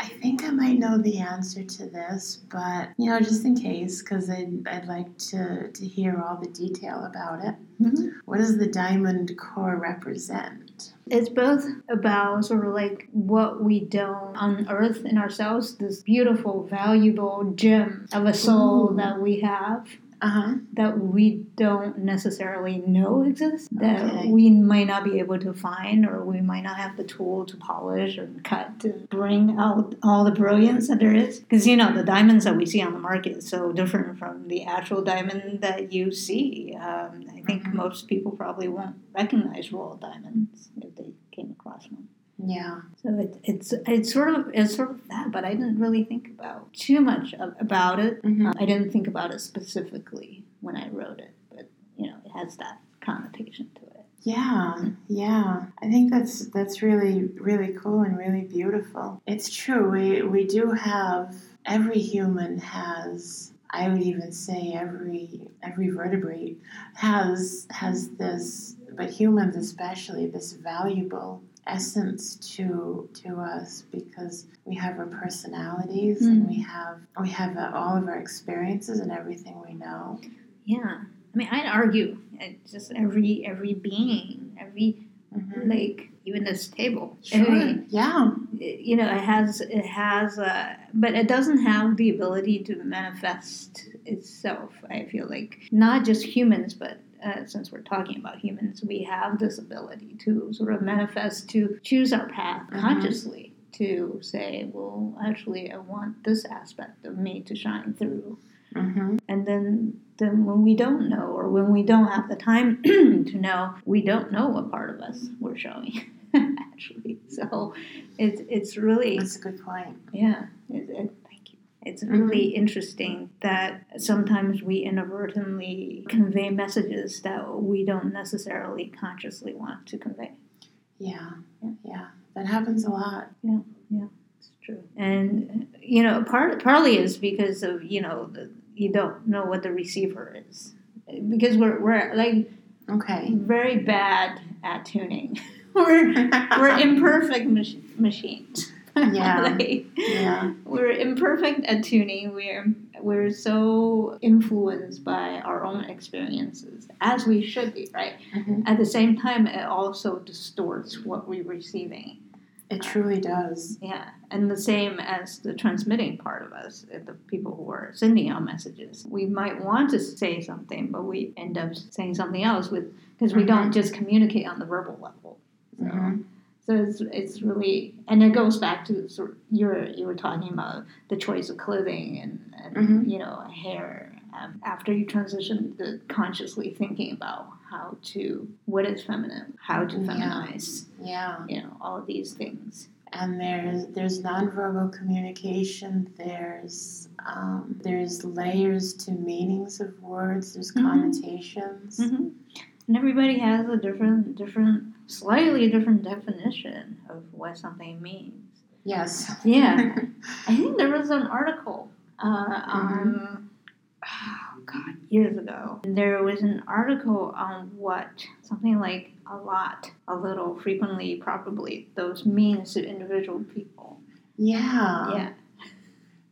Speaker 2: I think I might know the answer to this, but you know, just in case, because I'd, I'd like to, to hear all the detail about it.
Speaker 1: Mhm.
Speaker 2: What does the diamond core represent?
Speaker 1: It's both about sort of like what we don't unearth in ourselves, this beautiful, valuable gem of a soul
Speaker 2: Ooh.
Speaker 1: that we have
Speaker 2: Uh huh.
Speaker 1: that we don't necessarily know exists, that
Speaker 2: Okay.
Speaker 1: we might not be able to find, or we might not have the tool to polish or cut to bring out all the brilliance that there is. Because, you know, the diamonds that we see on the market is so different from the actual diamond that you see. Um, I think
Speaker 2: Mhm.
Speaker 1: most people probably won't recognize raw diamonds if they came across one.
Speaker 2: Yeah.
Speaker 1: So it, it's it's sort of it's sort of that, but I didn't really think about too much of, about it.
Speaker 2: Mhm.
Speaker 1: Uh, I didn't think about it specifically when I wrote it, but you know, it has that connotation to it.
Speaker 2: Yeah, yeah. I think that's that's really really cool and really beautiful. It's true. We we do have every human has I would even say every every vertebrate has has this but humans especially this valuable essence to to us because we have our personalities and
Speaker 1: Mm.
Speaker 2: we have we have uh, all of our experiences and everything we know.
Speaker 1: Yeah, I mean, I'd argue it's just every every being, every
Speaker 2: Mhm.
Speaker 1: like even this table.
Speaker 2: Sure.
Speaker 1: Mean,
Speaker 2: yeah.
Speaker 1: you know, it has it has, uh, but it doesn't have the ability to manifest itself. I feel like not just humans, but uh, since we're talking about humans, we have this ability to sort of manifest, to choose our path
Speaker 2: Mhm.
Speaker 1: consciously, to say, well, actually, I want this aspect of me to shine through.
Speaker 2: hmm
Speaker 1: And then, then when we don't know, or when we don't have the time [clears throat] to know, we don't know what part of us we're showing. [laughs] Actually, so it's it's really
Speaker 2: That's a good point.
Speaker 1: yeah. It, it. It's mm-hmm. really interesting that sometimes we inadvertently convey messages that we don't necessarily consciously want to convey.
Speaker 2: Yeah,
Speaker 1: Yeah.
Speaker 2: yeah, that happens a lot.
Speaker 1: Yeah, yeah, it's true, and you know, part partly is because of you know the, you don't know what the receiver is because we're we're like
Speaker 2: Okay.
Speaker 1: very bad at tuning. [laughs] we're we're imperfect mach- machines.
Speaker 2: Yeah. [laughs]
Speaker 1: Like,
Speaker 2: Yeah.
Speaker 1: we're imperfect at tuning. We're we're so influenced by our own experiences, as we should be, right?
Speaker 2: Mhm.
Speaker 1: At the same time, it also distorts what we're receiving.
Speaker 2: It truly does.
Speaker 1: Yeah, and the same as the transmitting part of us, uh, the people who are sending out messages. We might want to say something, but we end up saying something else with because we don't just communicate on the verbal level. So,
Speaker 2: Mhm.
Speaker 1: So it's it's really and it goes back to sort of you're you were talking about the choice of clothing and, and
Speaker 2: Mhm.
Speaker 1: you know hair. Um, after you transition to consciously thinking about how to what is feminine, how to feminize,
Speaker 2: Yeah.
Speaker 1: you know all of these things.
Speaker 2: And there's there's nonverbal communication. There's um, there's layers to meanings of words. There's
Speaker 1: Mhm.
Speaker 2: connotations.
Speaker 1: hmm And everybody has a different, different, slightly different definition of what something means.
Speaker 2: Yes.
Speaker 1: Yeah. [laughs] I think there was an article uh, on, oh God, years ago. There was an article on what something like a lot, a little, frequently, probably, those means to individual people.
Speaker 2: yeah.
Speaker 1: Yeah,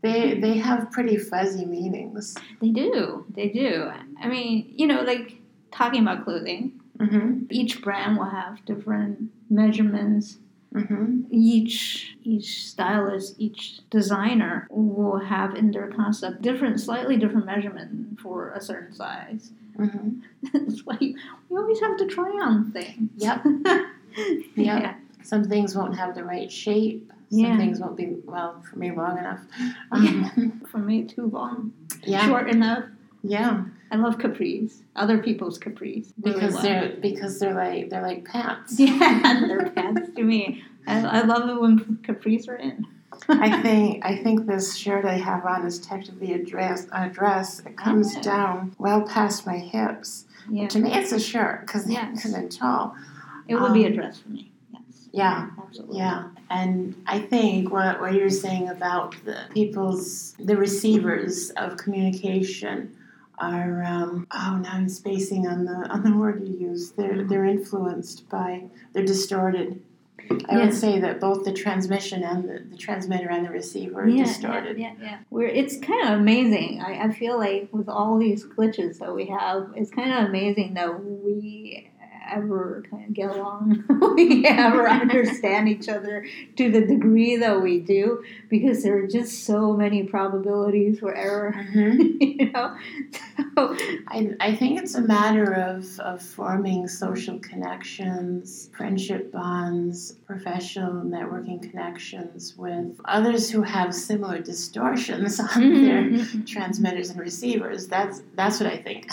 Speaker 2: They they have pretty fuzzy meanings.
Speaker 1: they do. They do. I mean, you know, like talking about clothing,
Speaker 2: Mm-hmm.
Speaker 1: each brand will have different measurements
Speaker 2: Mm-hmm.
Speaker 1: each each stylist, each designer will have in their concept different, slightly different measurement for a certain size.
Speaker 2: Mm-hmm.
Speaker 1: It's like we always have to try on things. [laughs]
Speaker 2: Yep.
Speaker 1: yeah.
Speaker 2: Some things won't have the right shape. Some
Speaker 1: Yeah.
Speaker 2: things won't be well for me long enough. Um, [laughs]
Speaker 1: For me, too long.
Speaker 2: yeah.
Speaker 1: Short enough.
Speaker 2: Yeah.
Speaker 1: I love capris. Other people's capris. really
Speaker 2: Because
Speaker 1: well.
Speaker 2: they're because they're like they're like pants. [laughs]
Speaker 1: yeah, they're pants to me. I, I love it when capris are in.
Speaker 2: I [laughs] think I think this shirt I have on is technically a dress. A dress. It comes
Speaker 1: Yeah.
Speaker 2: down well past my hips.
Speaker 1: Yeah,
Speaker 2: To me, it's a shirt because
Speaker 1: Yes.
Speaker 2: I'm tall.
Speaker 1: it would be a
Speaker 2: um,
Speaker 1: dress for me. Yes.
Speaker 2: Yeah.
Speaker 1: Absolutely.
Speaker 2: Yeah, and I think what, what you're saying about the people's, the receivers of communication are, um, oh, now I'm spacing on the on the word you use. They're they're influenced by, they're distorted. I
Speaker 1: Yeah.
Speaker 2: would say that both the transmission and the, the transmitter and the receiver are
Speaker 1: yeah,
Speaker 2: distorted.
Speaker 1: Yeah, yeah, yeah. Where it's kind of amazing. I, I feel like with all these glitches that we have, it's kind of amazing that we ever kind of get along, [laughs] we ever understand each other to the degree that we do, because there are just so many probabilities for error. [laughs]
Speaker 2: Mhm.
Speaker 1: you know, so
Speaker 2: I, I think it's a matter of, of forming social connections, friendship bonds, professional networking connections with others who have similar distortions [laughs] on their transmitters and receivers. That's that's what I think.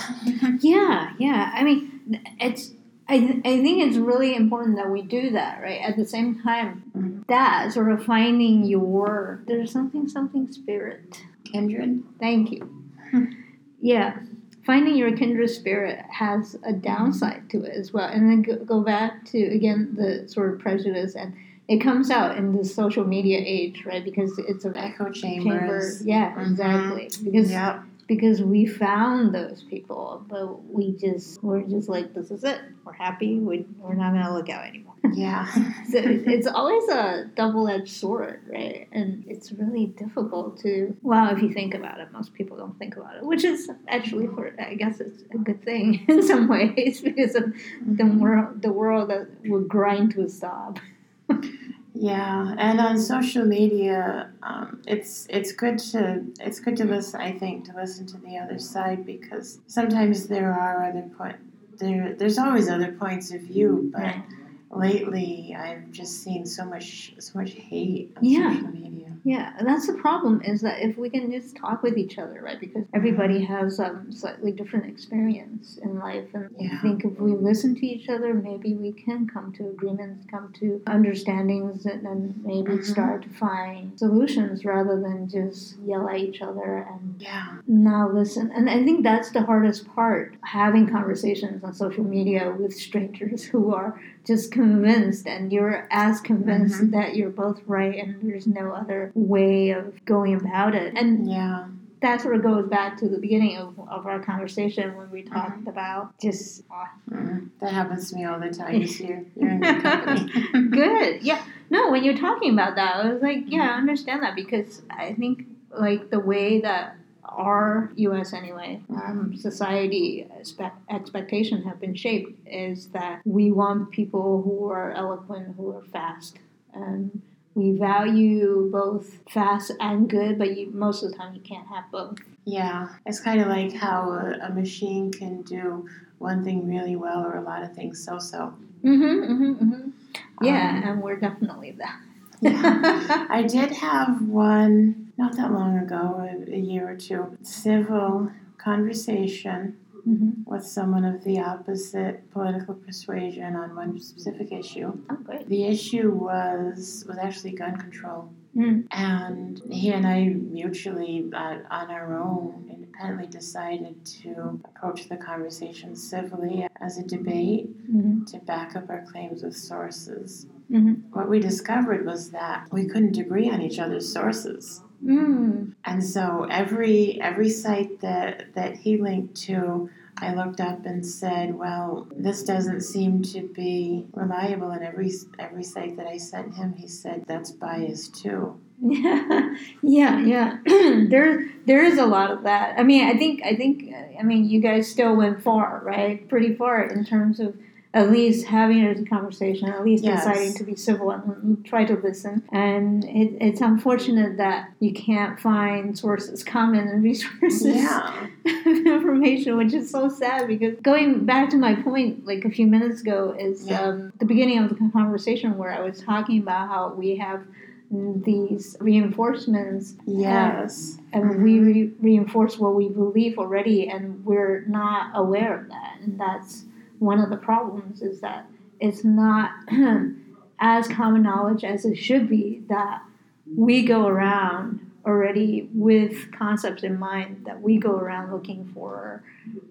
Speaker 1: Yeah, yeah. I mean, it's. I, I think it's really important that we do that, right? At the same time,
Speaker 2: Mhm.
Speaker 1: that sort of finding your there's something something spirit.
Speaker 2: Kindred.
Speaker 1: Thank you. [laughs] Yeah, finding your kindred spirit has a downside to it as well, and then go, go back to again the sort of prejudice, and it comes out in the social media age, right? Because it's an
Speaker 2: Echo
Speaker 1: chamber. Yeah,
Speaker 2: Mhm.
Speaker 1: exactly. Because
Speaker 2: Yep.
Speaker 1: Because we found those people, but we just we're just like this is it. We're happy. We we're not gonna look out anymore. [laughs]
Speaker 2: Yeah. [laughs]
Speaker 1: so it's always a double edged sword, right? And it's really difficult to well, if you think about it, most people don't think about it, which is actually for I guess it's a good thing [laughs] in some ways because of the world the world that would grind to a stop.
Speaker 2: Yeah, and on social media, um, it's it's good to it's good to listen. I think to listen to the other side because sometimes there are other point there. There's always other points of view, but
Speaker 1: Right.
Speaker 2: lately I've just seen so much so much hate on
Speaker 1: Yeah.
Speaker 2: social media.
Speaker 1: Yeah, and that's the problem is that if we can just talk with each other, right? Because everybody has um, slightly different experience in life, and I think if we listen to each other, maybe we can come to agreements, come to understandings, and then maybe
Speaker 2: Mhm.
Speaker 1: start to find solutions rather than just yell at each other and
Speaker 2: Yeah,
Speaker 1: not listen. And I think that's the hardest part: having conversations on social media with strangers [laughs] who are just convinced, and you're as convinced
Speaker 2: Mhm.
Speaker 1: that you're both right, and there's no other way of going about it. And
Speaker 2: yeah,
Speaker 1: that sort of goes back to the beginning of, of our conversation when we talked about just uh,
Speaker 2: mm, that happens to me all the time. You see, you're, you're in good company. [laughs] [laughs]
Speaker 1: good. Yeah. No, when you're talking about that, I was like, yeah, I understand that because I think like the way that our U.S. anyway um, society expect, expectation have been shaped is that we want people who are eloquent, who are fast, and we value both fast and good, but you, most of the time you can't have both.
Speaker 2: Yeah, it's kind of like how a, a machine can do one thing really well or a lot of things so so.
Speaker 1: Mm-hmm, mm-hmm, mm-hmm. Yeah,
Speaker 2: Um,
Speaker 1: and we're definitely that.
Speaker 2: Yeah. [laughs] I did have one not that long ago, a, a year or two, civil conversation
Speaker 1: hmm
Speaker 2: with someone of the opposite political persuasion on one specific issue.
Speaker 1: Oh, great.
Speaker 2: The issue was was actually gun control.
Speaker 1: Mm.
Speaker 2: And he and I mutually, uh, on our own, independently decided to approach the conversation civilly as a debate
Speaker 1: hmm
Speaker 2: to back up our claims with sources.
Speaker 1: hmm
Speaker 2: What we discovered was that we couldn't agree on each other's sources.
Speaker 1: Mm.
Speaker 2: And so every every site that that he linked to, I looked up and said, "Well, this doesn't seem to be reliable." And every every site that I sent him, he said, "That's biased too." [laughs]
Speaker 1: Yeah, yeah, yeah. [clears throat] there, there is a lot of that. I mean, I think, I think, I mean, you guys still went far, right? Pretty far in terms of at least having a conversation, at least
Speaker 2: Yes.
Speaker 1: deciding to be civil and try to listen. And it, it's unfortunate that you can't find sources, common and resources
Speaker 2: Yeah. [laughs]
Speaker 1: information, which is so sad because going back to my point like a few minutes ago is
Speaker 2: Yeah.
Speaker 1: um, the beginning of the conversation where I was talking about how we have these reinforcements
Speaker 2: Yes.
Speaker 1: and we re- reinforce what we believe already and we're not aware of that and that's one of the problems is that it's not [clears throat] as common knowledge as it should be that we go around already with concepts in mind that we go around looking for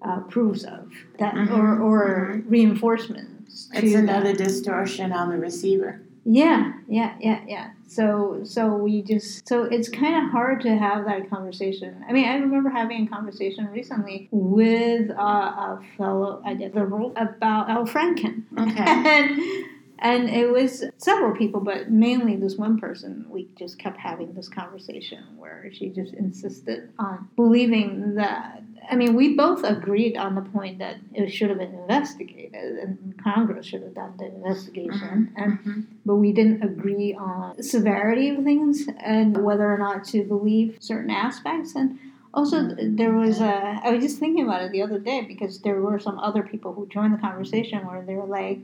Speaker 1: uh, proofs of that
Speaker 2: Mhm,
Speaker 1: or, or reinforcements to
Speaker 2: It's
Speaker 1: that.
Speaker 2: another distortion on the receiver.
Speaker 1: Yeah, yeah, yeah, yeah. So, so we just so it's kind of hard to have that conversation. I mean, I remember having a conversation recently with uh, a fellow I did liberal about Al Franken,
Speaker 2: Okay. [laughs]
Speaker 1: and and it was several people, but mainly this one person. We just kept having this conversation where she just insisted on believing that. I mean, we both agreed on the point that it should have been investigated, and Congress should have done the investigation, and
Speaker 2: Mhm.
Speaker 1: but we didn't agree on severity of things and whether or not to believe certain aspects. And also th- there was a i was just thinking about it the other day because there were some other people who joined the conversation where they were like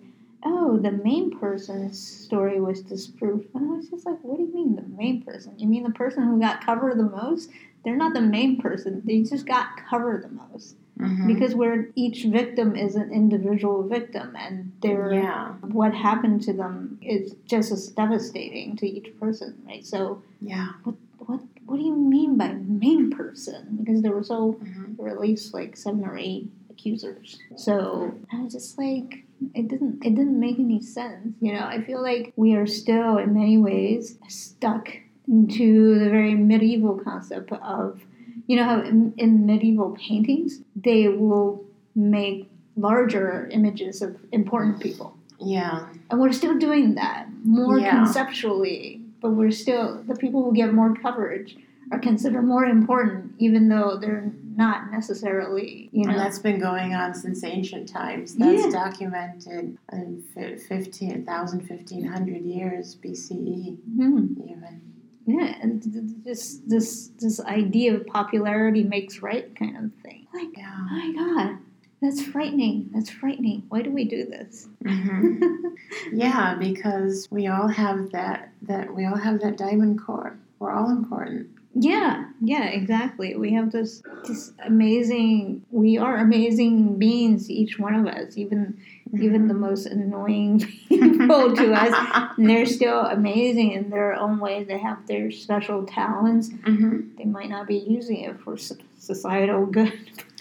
Speaker 1: oh the main person's story was disproved and i was just like what do you mean the main person? You mean the person who got covered the most they're not the main person they just got covered the most
Speaker 2: Mhm.
Speaker 1: because where each victim is an individual victim and they're
Speaker 2: yeah,
Speaker 1: what happened to them is just as devastating to each person, right? So
Speaker 2: yeah.
Speaker 1: what what what do you mean by main person? Because there were so
Speaker 2: Mhm.
Speaker 1: there were at least like seven or eight accusers. So I was just like it didn't it didn't make any sense. You know, I feel like we are still in many ways stuck into the very medieval concept of you know how in, in medieval paintings they will make larger images of important people
Speaker 2: Yeah,
Speaker 1: and we're still doing that more
Speaker 2: Yeah.
Speaker 1: conceptually, but we're still the people who get more coverage are considered more important, even though they're not necessarily, you
Speaker 2: and
Speaker 1: know.
Speaker 2: that's been going on since ancient times. That's
Speaker 1: Yeah.
Speaker 2: documented in fi- 15, 1,500 years BCE,
Speaker 1: Mhm.
Speaker 2: even.
Speaker 1: Yeah, and th- th- this this this idea of popularity makes right kind of thing. Like,
Speaker 2: Yeah.
Speaker 1: oh my god, that's frightening. That's frightening. Why do we do this?
Speaker 2: hmm [laughs] Yeah, because we all have that. That we all have that diamond core. We're all important.
Speaker 1: Yeah, yeah, exactly. We have this this amazing. We are amazing beings, each one of us. Even even the most annoying [laughs] people to us, and they're [laughs] still amazing in their own way. They have their special talents.
Speaker 2: hmm
Speaker 1: They might not be using it for societal good.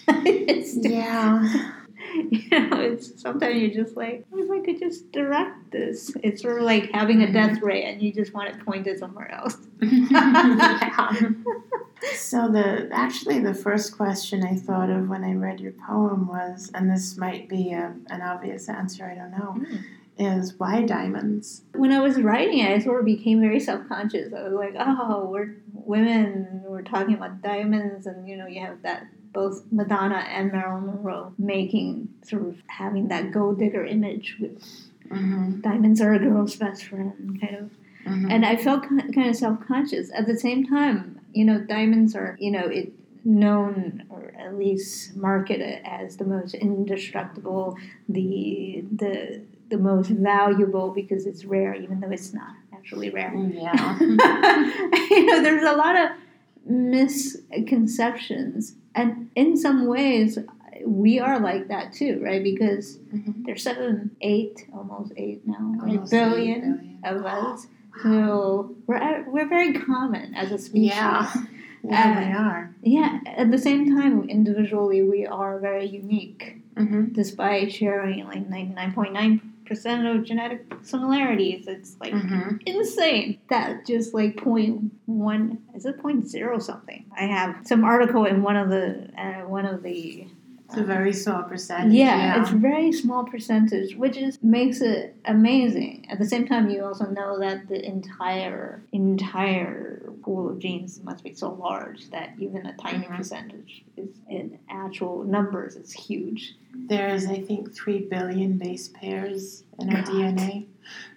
Speaker 1: [laughs]
Speaker 2: Yeah.
Speaker 1: you know, it's sometimes you're just like, what if I could just direct this? It's sort of like having a death ray, and you just want it pointed somewhere else.
Speaker 2: Yeah. So the actually the first question I thought of when I read your poem was, and this might be a, an obvious answer, I don't know,
Speaker 1: Mm.
Speaker 2: is why diamonds?
Speaker 1: when I was writing it, I sort of became very self conscious. I was like, oh, we're women, we're talking about diamonds, and you know, you have that both Madonna and Marilyn Monroe making sort of having that gold digger image with
Speaker 2: Mm-hmm.
Speaker 1: diamonds are a girl's best friend, kind of.
Speaker 2: Mm-hmm.
Speaker 1: And I felt kind of self conscious. At the same time, you know, diamonds are, you know, it known or at least marketed as the most indestructible, the the the most valuable because it's rare, even though it's not actually rare.
Speaker 2: yeah. [laughs]
Speaker 1: you know, there's a lot of misconceptions, and in some ways, we are like that too, right? Because
Speaker 2: Mhm.
Speaker 1: there's seven, eight, almost eight now?
Speaker 2: Almost eight
Speaker 1: billion
Speaker 2: billion.
Speaker 1: of us. So we're we're very common as a species. [laughs]
Speaker 2: Yeah. Yeah,
Speaker 1: Uh,
Speaker 2: they are.
Speaker 1: Yeah, At the same time, individually, we are very unique,
Speaker 2: Mm-hmm.
Speaker 1: despite sharing like ninety nine point nine percent of genetic similarities. It's like
Speaker 2: Mm-hmm.
Speaker 1: insane. That just like point one is it point zero something. I have some article in one of the uh, one of the
Speaker 2: It's a very small percentage.
Speaker 1: yeah, it's very small percentage, which is makes it amazing. At the same time, you also know that the entire entire pool of genes must be so large that even a tiny
Speaker 2: Mhm.
Speaker 1: percentage is in actual numbers. is huge.
Speaker 2: There's, I think, three billion base pairs in our
Speaker 1: God.
Speaker 2: DNA.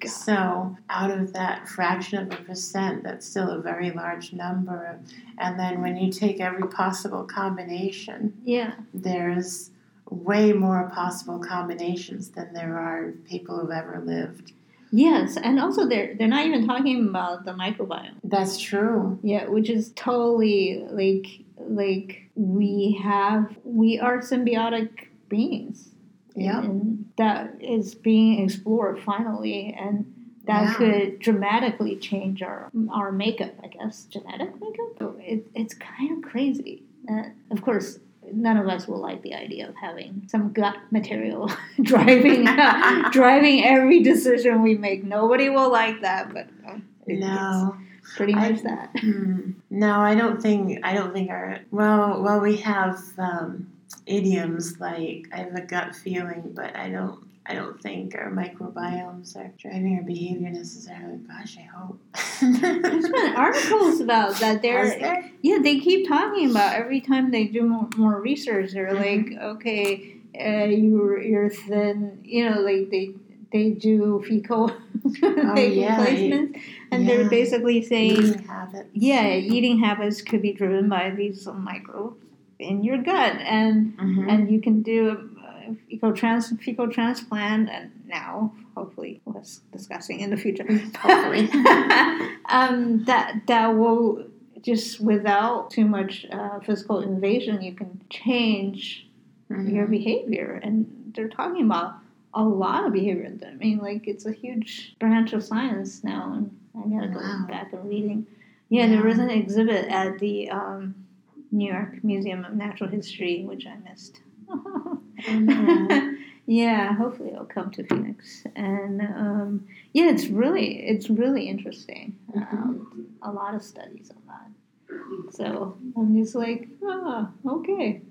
Speaker 1: God.
Speaker 2: So, out of that fraction of a percent, that's still a very large number. And then, when you take every possible combination,
Speaker 1: Yeah,
Speaker 2: there's way more possible combinations than there are people who've ever lived.
Speaker 1: yes, and also they're they're not even talking about the microbiome.
Speaker 2: That's true.
Speaker 1: Yeah, which is totally like like we have we are symbiotic beings.
Speaker 2: Yep.
Speaker 1: And that is being explored finally and that
Speaker 2: Yeah.
Speaker 1: could dramatically change our our makeup, I guess, genetic makeup. So it, it's kind of crazy. Uh, of course, none of us will like the idea of having some gut material [laughs] driving [laughs] [laughs] driving every decision we make. Nobody will like that, but uh, it-
Speaker 2: No.
Speaker 1: pretty
Speaker 2: I-
Speaker 1: much that.
Speaker 2: Hmm. No, I don't think I don't think our well well we have um, idioms like I have a gut feeling, but I don't I don't think our microbiomes are driving our behavior necessarily. Gosh, I hope.
Speaker 1: There's been [laughs] articles about that. They're
Speaker 2: there?
Speaker 1: Yeah, they keep talking about every time they do more, more research. They're
Speaker 2: Mhm.
Speaker 1: like, okay, uh, you're you're thin. You know, like they they do fecal [laughs] fecal
Speaker 2: yeah,
Speaker 1: placements, and they're basically saying,
Speaker 2: Eating habits.
Speaker 1: yeah, eating habits could be driven by these microbes in your gut, and
Speaker 2: Mhm.
Speaker 1: and you can do a fecal trans fecal transplant, and now hopefully less discussing in the future. [laughs]
Speaker 2: Hopefully. [laughs]
Speaker 1: um, that that will just without too much uh, physical invasion, you can change
Speaker 2: Mhm.
Speaker 1: your behavior, and they're talking about a lot of behavior. I mean, like it's a huge branch of science now, and I gotta go back and reading. Yeah, there was an exhibit at the um, New York Museum of Natural History, which I missed.
Speaker 2: Mhm. [laughs]
Speaker 1: yeah, hopefully it'll come to Phoenix, and um, yeah, it's really it's really interesting. Um, a lot of studies on that. So I'm just like, ah, okay.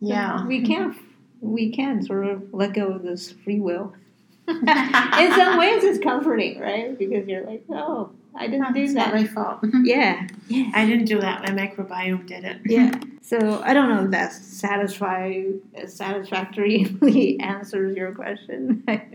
Speaker 1: So
Speaker 2: Yeah.
Speaker 1: we can we can sort of let go of this free will. [laughs] In some ways, it's comforting, right? Because you're like, oh, I didn't do
Speaker 2: It's not
Speaker 1: that.
Speaker 2: my fault.
Speaker 1: Yeah, yeah.
Speaker 2: I didn't do that. My microbiome did it.
Speaker 1: Yeah. [laughs] So I don't know if that satisfy satisfactorily [laughs] answers your question. [laughs]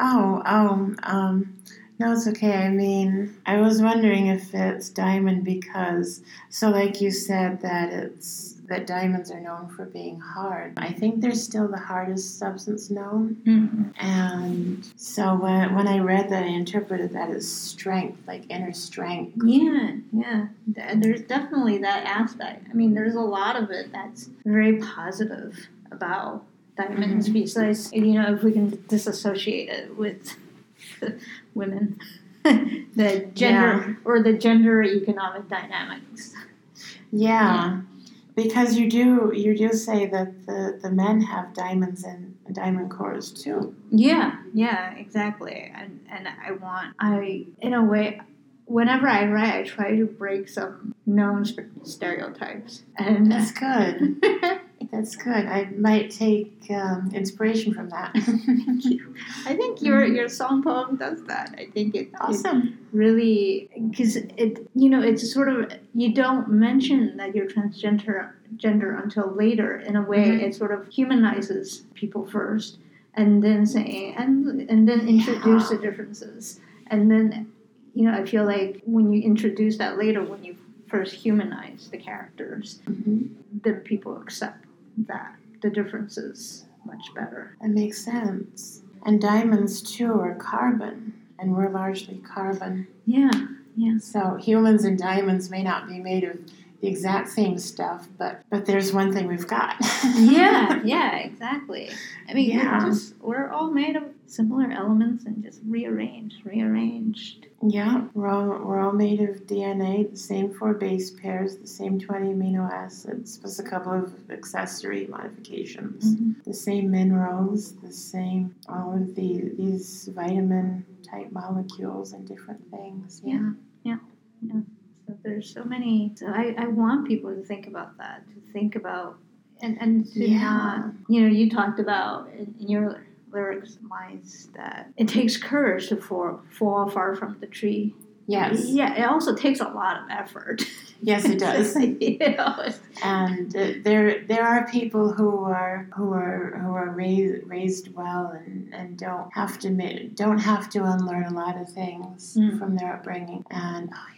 Speaker 2: Oh, oh, um, no, it's okay. I mean, I was wondering if it's diamond because, so like you said that it's that diamonds are known for being hard. I think they're still the hardest substance known,
Speaker 1: Mhm.
Speaker 2: and so when when I read that, I interpreted that as strength, like inner strength.
Speaker 1: Yeah, yeah. There's definitely that aspect. I mean, there's a lot of it that's very positive about diamonds.
Speaker 2: Mhm.
Speaker 1: Besides, you know, if we can disassociate it with [laughs] women, [laughs] the gender or the gender economic dynamics.
Speaker 2: Yeah. Because you do, you do say that the, the men have diamonds and diamond cores too.
Speaker 1: Yeah, yeah, exactly. And and I want I in a way whenever I write I try to break some known stereotypes. And
Speaker 2: That's good. [laughs] That's good. I might take um, inspiration from that. [laughs] [laughs]
Speaker 1: I think your your song poem does that. I think it, it
Speaker 2: awesome.
Speaker 1: really because it you know it's sort of you don't mention that you're transgender gender until later. In a way,
Speaker 2: Mhm.
Speaker 1: it sort of humanizes people first, and then saying and and then introduce the differences, and then you know I feel like when you introduce that later, when you first humanize the characters,
Speaker 2: hmm
Speaker 1: then people accept that the differences much better.
Speaker 2: That makes sense. And diamonds too are carbon, and we're largely carbon.
Speaker 1: Yeah, yeah.
Speaker 2: So humans and diamonds may not be made of the exact same stuff, but but there's one thing we've got.
Speaker 1: yeah, [laughs] yeah, exactly. I mean,
Speaker 2: Yeah.
Speaker 1: we're just we're all made of similar elements and just rearranged, rearranged.
Speaker 2: Yeah, we're all, we're all made of DNA, the same four base pairs, the same 20 amino acids, plus a couple of accessory modifications. Mm-hmm. The same minerals, the same, all of the, these vitamin type molecules and different things.
Speaker 1: Yeah, yeah, yeah. So there's so many. So I, I want people to think about that, to think about, and and to
Speaker 2: Yeah.
Speaker 1: not, you know, you talked about in, in your lyrics lines that it takes courage to fall fall far from the tree.
Speaker 2: Yes,
Speaker 1: Yeah, it also takes a lot of effort.
Speaker 2: yes, it [laughs] does. [laughs]
Speaker 1: you know,
Speaker 2: and uh, there there are people who are who are who are raised raised well and, and don't have to ma- don't have to unlearn a lot of things
Speaker 1: Mm.
Speaker 2: from their upbringing and oh,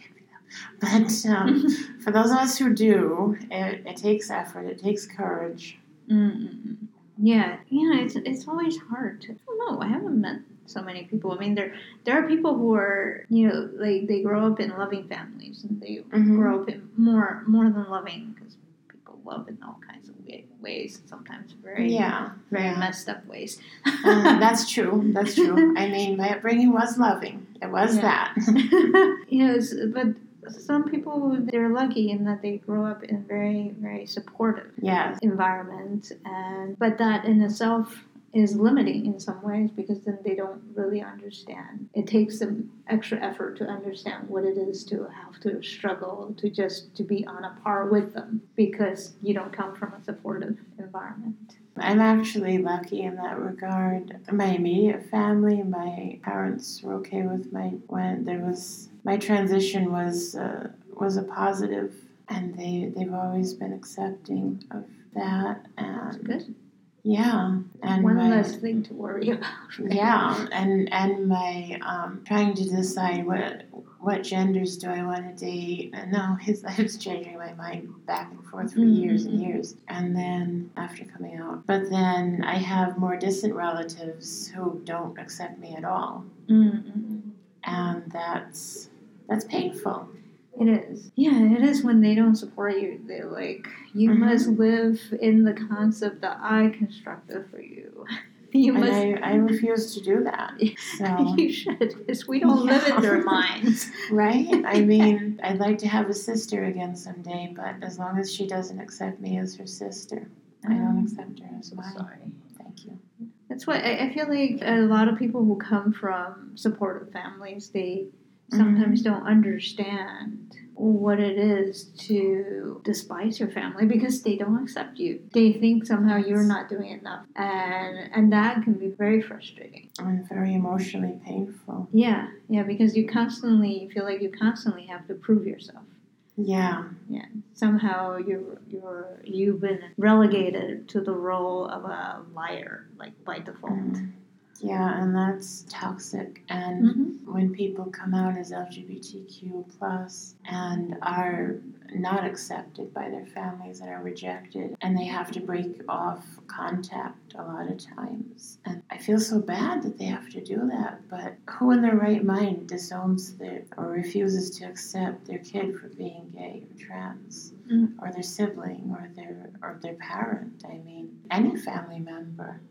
Speaker 2: them. but um, [laughs] for those of us who do it, it takes effort it takes courage
Speaker 1: Mm-mm. Yeah, yeah, it's it's always hard. To, I don't know. I haven't met so many people. I mean, there there are people who are you know like they grow up in loving families and they
Speaker 2: Mhm.
Speaker 1: grow up in more more than loving because people love in all kinds of ways. Sometimes very
Speaker 2: yeah
Speaker 1: very
Speaker 2: yeah.
Speaker 1: messed up ways.
Speaker 2: Uh, [laughs] that's true that's true I mean my upbringing was loving it was
Speaker 1: Yeah.
Speaker 2: that [laughs]
Speaker 1: you know, but some people they're lucky in that they grow up in very very supportive
Speaker 2: Yes.
Speaker 1: environment and but that in itself is limiting in some ways because then they don't really understand it takes them extra effort to understand what it is to have to struggle to just to be on a par with them because you don't come from a supportive environment
Speaker 2: I'm actually lucky in that regard. My immediate family, my parents were okay with my when there was my transition was uh, was a positive, and they they've always been accepting of that. And
Speaker 1: good
Speaker 2: yeah, and
Speaker 1: one
Speaker 2: my,
Speaker 1: less thing to worry about right?
Speaker 2: yeah, and and my um, trying to decide what what genders do I want to date. And no, his [laughs] I was changing my mind back and forth for years and
Speaker 1: Mhm.
Speaker 2: years. And then after coming out, but then I have more distant relatives who don't accept me at all,
Speaker 1: Mm-mm.
Speaker 2: and that's that's painful.
Speaker 1: It is. Yeah, it is when they don't support you. They're like, you
Speaker 2: Mhm.
Speaker 1: must live in the concept that I constructed for you. [laughs] You
Speaker 2: And
Speaker 1: must.
Speaker 2: I, I [laughs] refuse to do that. [laughs] So
Speaker 1: you should, because we don't live in their minds.
Speaker 2: right? I mean, I'd like to have a sister again someday, but as long as she doesn't accept me as her sister, I don't accept her as
Speaker 1: So
Speaker 2: mine.
Speaker 1: sorry.
Speaker 2: Thank you.
Speaker 1: That's what I, I feel like a lot of people who come from supportive families, they sometimes don't understand what it is to despise your family because they don't accept you. They think somehow you're not doing enough, and and that can be very frustrating.
Speaker 2: And very emotionally painful.
Speaker 1: Yeah, yeah, because you constantly you feel like you constantly have to prove yourself.
Speaker 2: Yeah. Yeah.
Speaker 1: Somehow you're you're you've been relegated to the role of a liar, like by default.
Speaker 2: Mm. Yeah, and that's toxic. And
Speaker 1: Mm-hmm.
Speaker 2: when people come out as LGBTQ plus and are not accepted by their families and are rejected, and they have to break off contact a lot of times. And I feel so bad that they have to do that. But who in their right mind disowns their or refuses to accept their kid for being gay or trans,
Speaker 1: Mm.
Speaker 2: or their sibling, or their or their parent? I mean, any family member.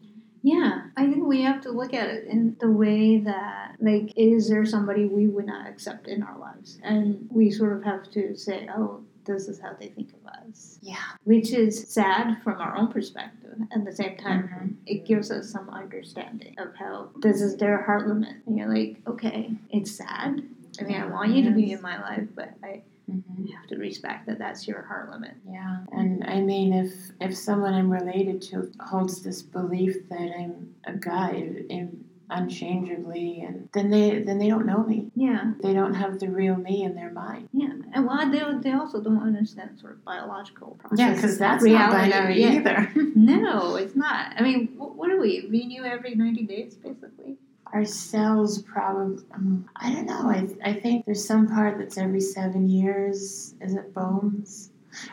Speaker 1: Yeah, I think we have to look at it in the way that, like, is there somebody we would not accept in our lives? And we sort of have to say, oh, this is how they think of us.
Speaker 2: Yeah.
Speaker 1: Which is sad from our own perspective. At the same time,
Speaker 2: Mhm.
Speaker 1: it gives us some understanding of how this is their heart limit. And you're like, okay, it's sad. I mean, I want you to be in my life, but I
Speaker 2: Mhm.
Speaker 1: have to respect that that's your heart limit.
Speaker 2: Yeah, and I mean, if if someone I'm related to holds this belief that I'm a guy in, unchangeably, and then they then they don't know me.
Speaker 1: Yeah,
Speaker 2: They don't have the real me in their mind.
Speaker 1: yeah. And well, they, they also don't understand sort of biological processes.
Speaker 2: Yeah, because that's
Speaker 1: reality.
Speaker 2: not binary
Speaker 1: yeah.
Speaker 2: either. [laughs]
Speaker 1: No, it's not. I mean, what, what do we renew every 90 days, basically?
Speaker 2: Our cells probably, um, I don't know. I I think there's some part that's every seven years. Is it bones?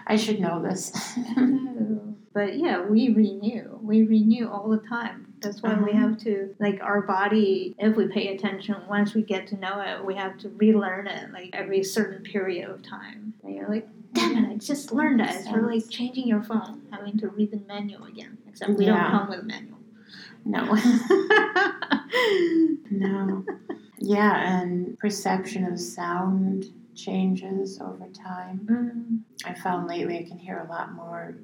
Speaker 2: I should know this.
Speaker 1: No. [laughs] But yeah, we renew. We renew all the time. That's why we
Speaker 2: Uh-huh.
Speaker 1: have to, like, our body, if we pay attention, once we get to know it, we have to relearn it, like, every certain period of time. And you're like, damn it, I just learned that. It's for, like, changing your phone, having to read the manual again. Except we
Speaker 2: Yeah.
Speaker 1: don't come with a manual.
Speaker 2: No. [laughs] No. Yeah, and perception of sound changes over time.
Speaker 1: Mm.
Speaker 2: I found lately I can hear a lot more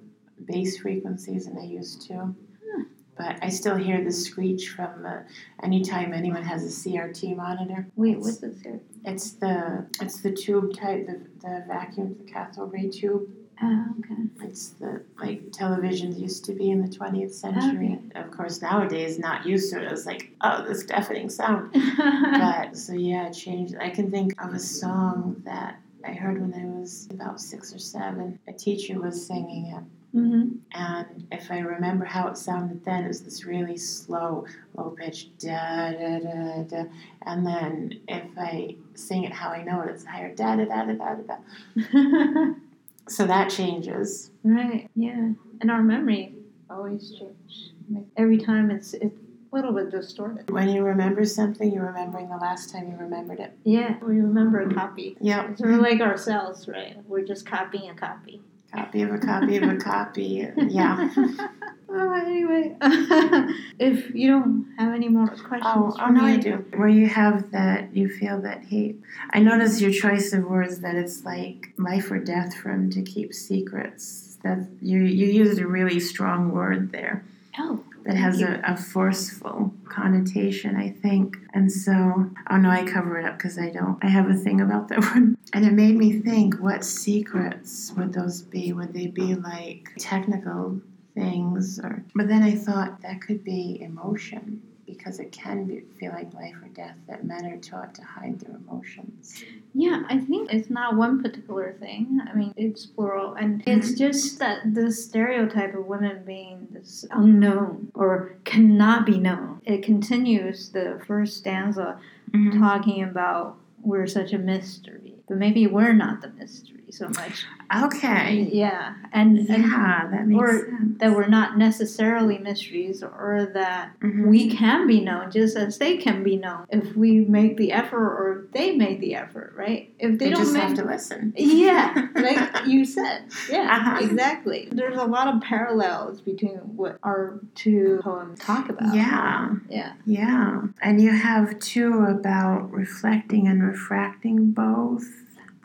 Speaker 2: bass frequencies than I used to.
Speaker 1: Huh.
Speaker 2: But I still hear the screech from uh, anytime anyone has a CRT monitor.
Speaker 1: Wait,
Speaker 2: It's-
Speaker 1: what's this here?
Speaker 2: It's the it's the tube type, the, the vacuum, the cathode ray tube.
Speaker 1: Oh, okay.
Speaker 2: It's the like televisions used to be in the 20th century. Of course, nowadays not used to it. It's like oh, this deafening sound. [laughs] but so yeah, it changed. I can think of a song that I heard when I was about six or seven. A teacher was singing it,
Speaker 1: hmm
Speaker 2: and if I remember how it sounded then, it was this really slow, low pitch da da da da. And then if I sing it how I know it, it's higher da da da da da da. [laughs] So that changes.
Speaker 1: right, yeah. And our memory always changes. Like, every time it's it's a little bit distorted.
Speaker 2: When you remember something, you're remembering the last time you remembered it.
Speaker 1: Yeah, we remember a copy. It's sort of like ourselves, right? We're just copying a copy.
Speaker 2: Copy of a copy of a copy. [laughs] Yeah. [laughs]
Speaker 1: Oh, anyway, [laughs] if you don't have any more questions,
Speaker 2: Oh, oh no,
Speaker 1: me,
Speaker 2: I do. Where you have that, you feel that he. I notice your choice of words that it's like life or death for him to keep secrets. That you you used a really strong word there
Speaker 1: Oh,
Speaker 2: that has a, a forceful connotation, I think. And so, oh no, I cover it up because I don't. I have a thing about that [laughs] one. and it made me think: what secrets would those be? Would they be like technical things, or? But then I thought that could be emotion because it can be, feel like life or death that men are taught to hide their emotions.
Speaker 1: yeah. I think it's not one particular thing. I mean, it's plural, and it's mm-hmm. just that the stereotype of women being this unknown or cannot be known. It continues the first stanza mm-hmm. talking about we're such a mystery, but maybe we're not the mystery so much.
Speaker 2: Okay.
Speaker 1: Yeah, and, and
Speaker 2: Yeah, that makes
Speaker 1: or
Speaker 2: sense.
Speaker 1: that we're not necessarily mysteries, or that
Speaker 2: Mhm.
Speaker 1: we can be known just as they can be known if we make the effort or if they make the effort, right? If they,
Speaker 2: they
Speaker 1: don't
Speaker 2: just
Speaker 1: make
Speaker 2: have to listen.
Speaker 1: yeah, [laughs] like you said. Yeah,
Speaker 2: Uh-huh.
Speaker 1: exactly. There's a lot of parallels between what our two poems talk about.
Speaker 2: Yeah.
Speaker 1: Yeah.
Speaker 2: Yeah, and you have two about reflecting and refracting both.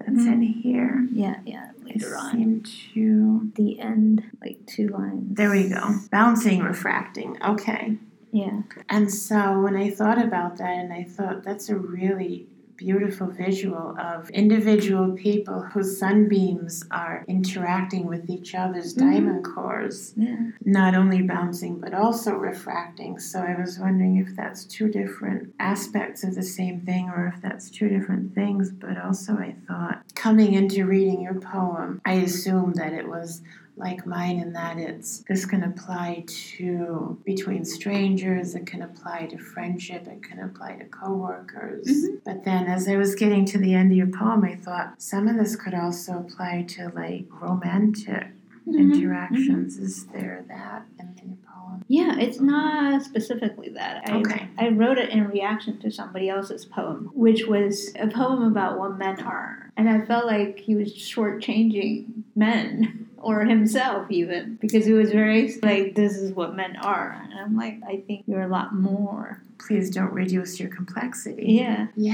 Speaker 2: That's in mm-hmm. here.
Speaker 1: Yeah, yeah.
Speaker 2: I
Speaker 1: Later on.
Speaker 2: seem to.
Speaker 1: The end, like two lines.
Speaker 2: There we go. Bouncing, refracting. Okay.
Speaker 1: Yeah.
Speaker 2: And so when I thought about that, and I thought that's a really beautiful visual of individual people whose sunbeams are interacting with each other's
Speaker 1: Mhm.
Speaker 2: diamond cores.
Speaker 1: Yeah.
Speaker 2: not only bouncing but also refracting. So I was wondering if that's two different aspects of the same thing or if that's two different things. But also, I thought coming into reading your poem, I assumed that it was like mine in that it's this can apply to between strangers it can apply to friendship it can apply to coworkers
Speaker 1: Mhm.
Speaker 2: but then as i was getting to the end of your poem i thought some of this could also apply to like romantic
Speaker 1: Mhm.
Speaker 2: interactions. Is there that in your poem?
Speaker 1: Yeah, it's not specifically that. I,
Speaker 2: Okay.
Speaker 1: I wrote it in reaction to somebody else's poem, which was a poem about what men are. And I felt like he was shortchanging men. [laughs] Or himself, even because it was very like this is what men are, and I'm like, I think you're a lot more.
Speaker 2: Please don't reduce your complexity.
Speaker 1: Yeah,
Speaker 2: Yeah.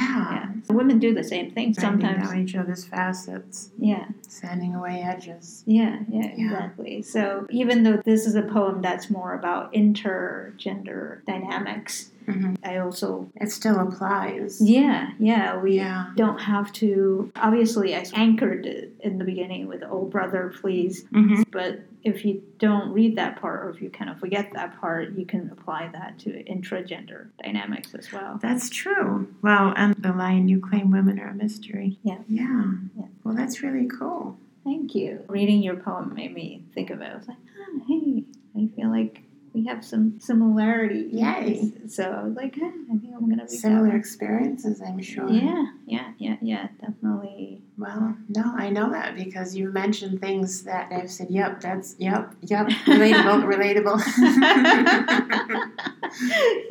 Speaker 1: yeah. Women do the same thing
Speaker 2: Bending
Speaker 1: sometimes.
Speaker 2: down each other's facets,
Speaker 1: Yeah,
Speaker 2: sanding away edges.
Speaker 1: yeah, yeah,
Speaker 2: Yeah.
Speaker 1: exactly. So even though this is a poem that's more about intergender dynamics,
Speaker 2: Mhm.
Speaker 1: I also
Speaker 2: It still applies.
Speaker 1: Yeah, yeah, we
Speaker 2: Yeah.
Speaker 1: don't have to. Obviously, I anchored it in the beginning with "Oh brother, please,"
Speaker 2: Mhm.
Speaker 1: but if you don't read that part, or if you kind of forget that part, you can apply that to intragender dynamics as well.
Speaker 2: That's true. Well, and the line you claim women are a mystery.
Speaker 1: Yeah.
Speaker 2: Yeah.
Speaker 1: Yeah.
Speaker 2: Well, that's really cool.
Speaker 1: Thank you. Reading your poem made me think of it. I was like, oh, hey, I feel like we have some similarities.
Speaker 2: Yay.
Speaker 1: So I was like, I think I'm gonna read
Speaker 2: Similar experiences, I'm sure.
Speaker 1: Yeah, yeah, yeah, yeah, definitely.
Speaker 2: Well, no, I know that because you've mentioned things that I've said, yep, that's, yep, yep, [laughs] relatable, relatable.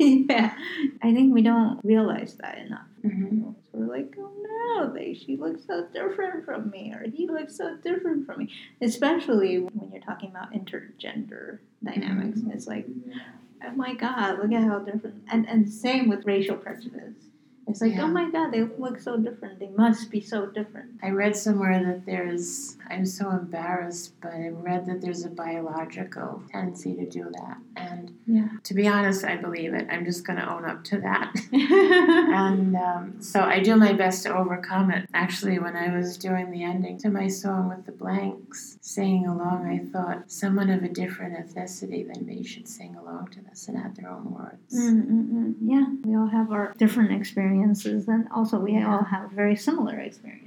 Speaker 2: [laughs]
Speaker 1: yeah, I think we don't realize that enough.
Speaker 2: hmm
Speaker 1: So we're like, oh they, she looks so different from me, or he looks so different from me. Especially when you're talking about intergender dynamics. Mm-hmm. It's like, oh my god, look at how different. And and same with racial prejudice. It's like, oh
Speaker 2: Yeah.
Speaker 1: oh my god, they look so different. They must be so different.
Speaker 2: I read somewhere that there's, I'm so embarrassed, but I read that there's a biological tendency to do that. And
Speaker 1: Yeah.
Speaker 2: to be honest, I believe it. I'm just going to own up to that. [laughs] And um, so I do my best to overcome it. Actually, when I was doing the ending to my song with the blanks, singing along, I thought someone of a different ethnicity than me should sing along to this and add their own words.
Speaker 1: Mm-mm-mm. Yeah, we all have our different experiences, and also we
Speaker 2: Yeah.
Speaker 1: all have very similar experiences.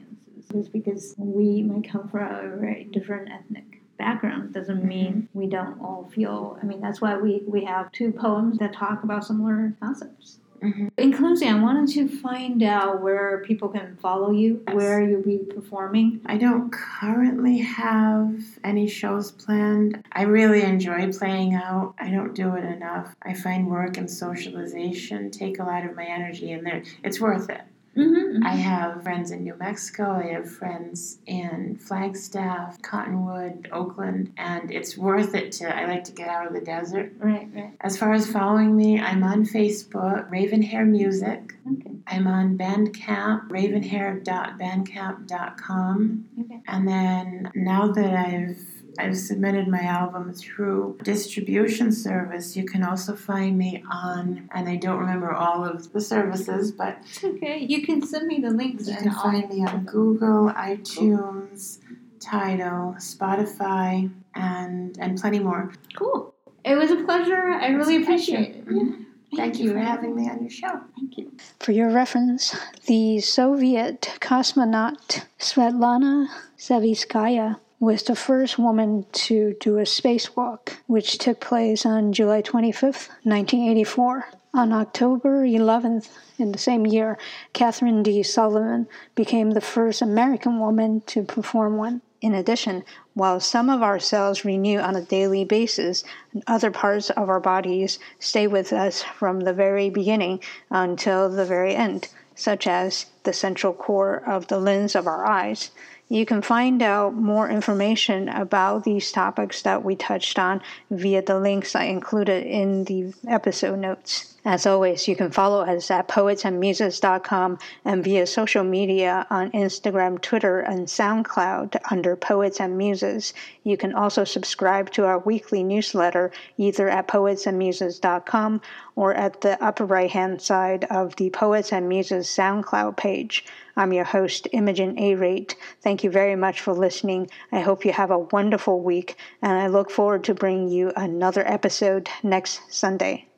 Speaker 1: Just because we might come from a very different ethnic background doesn't mean we don't all feel. I mean, that's why we, we have two poems that talk about similar concepts.
Speaker 2: Mhm.
Speaker 1: In closing, I wanted to find out where people can follow you,
Speaker 2: Yes.
Speaker 1: where you'll be performing.
Speaker 2: I don't currently have any shows planned. I really enjoy playing out. I don't do it enough. I find work and socialization take a lot of my energy, and there it's worth it. Mm-hmm. I have friends in New Mexico. I have friends in Flagstaff, Cottonwood, Oakland, and it's worth it to. I like to get out of the desert.
Speaker 4: Right, right.
Speaker 2: As far as following me, I'm on Facebook, Ravenhair Music.
Speaker 4: Okay.
Speaker 2: I'm on Bandcamp, ravenhair.bandcamp.com.
Speaker 4: Okay.
Speaker 2: And then now that I've I've submitted my album through distribution service. You can also find me on, and I don't remember all of the services, but
Speaker 4: It's okay. You can send me the links.
Speaker 2: you
Speaker 4: and
Speaker 2: can find me on Google, iTunes, Tidal, Spotify, and and plenty more.
Speaker 4: Cool. It was a pleasure. I really
Speaker 2: It's pleasure.
Speaker 4: appreciate it.
Speaker 2: Mhm.
Speaker 4: Yeah.
Speaker 2: Thank you for having me on your show.
Speaker 4: Thank you.
Speaker 1: For your reference, the Soviet cosmonaut Svetlana Savitskaya was the first woman to do a spacewalk, which took place on July 25th, 1984. On October 11th in the same year, Kathryn D. Sullivan became the first American woman to perform one. In addition, while some of our cells renew on a daily basis, other parts of our bodies stay with us from the very beginning until the very end, such as the central core of the lens of our eyes. You can find out more information about these topics that we touched on via the links I included in the episode notes. As always, you can follow us at poetsandmuses.com and via social media on Instagram, Twitter, and SoundCloud under Poets and Muses. You can also subscribe to our weekly newsletter either at poetsandmuses.com or at the upper right hand side of the Poets and Muses SoundCloud page. I'm your host, Imogen A. Rate. Thank you very much for listening. I hope you have a wonderful week, and I look forward to bringing you another episode next Sunday.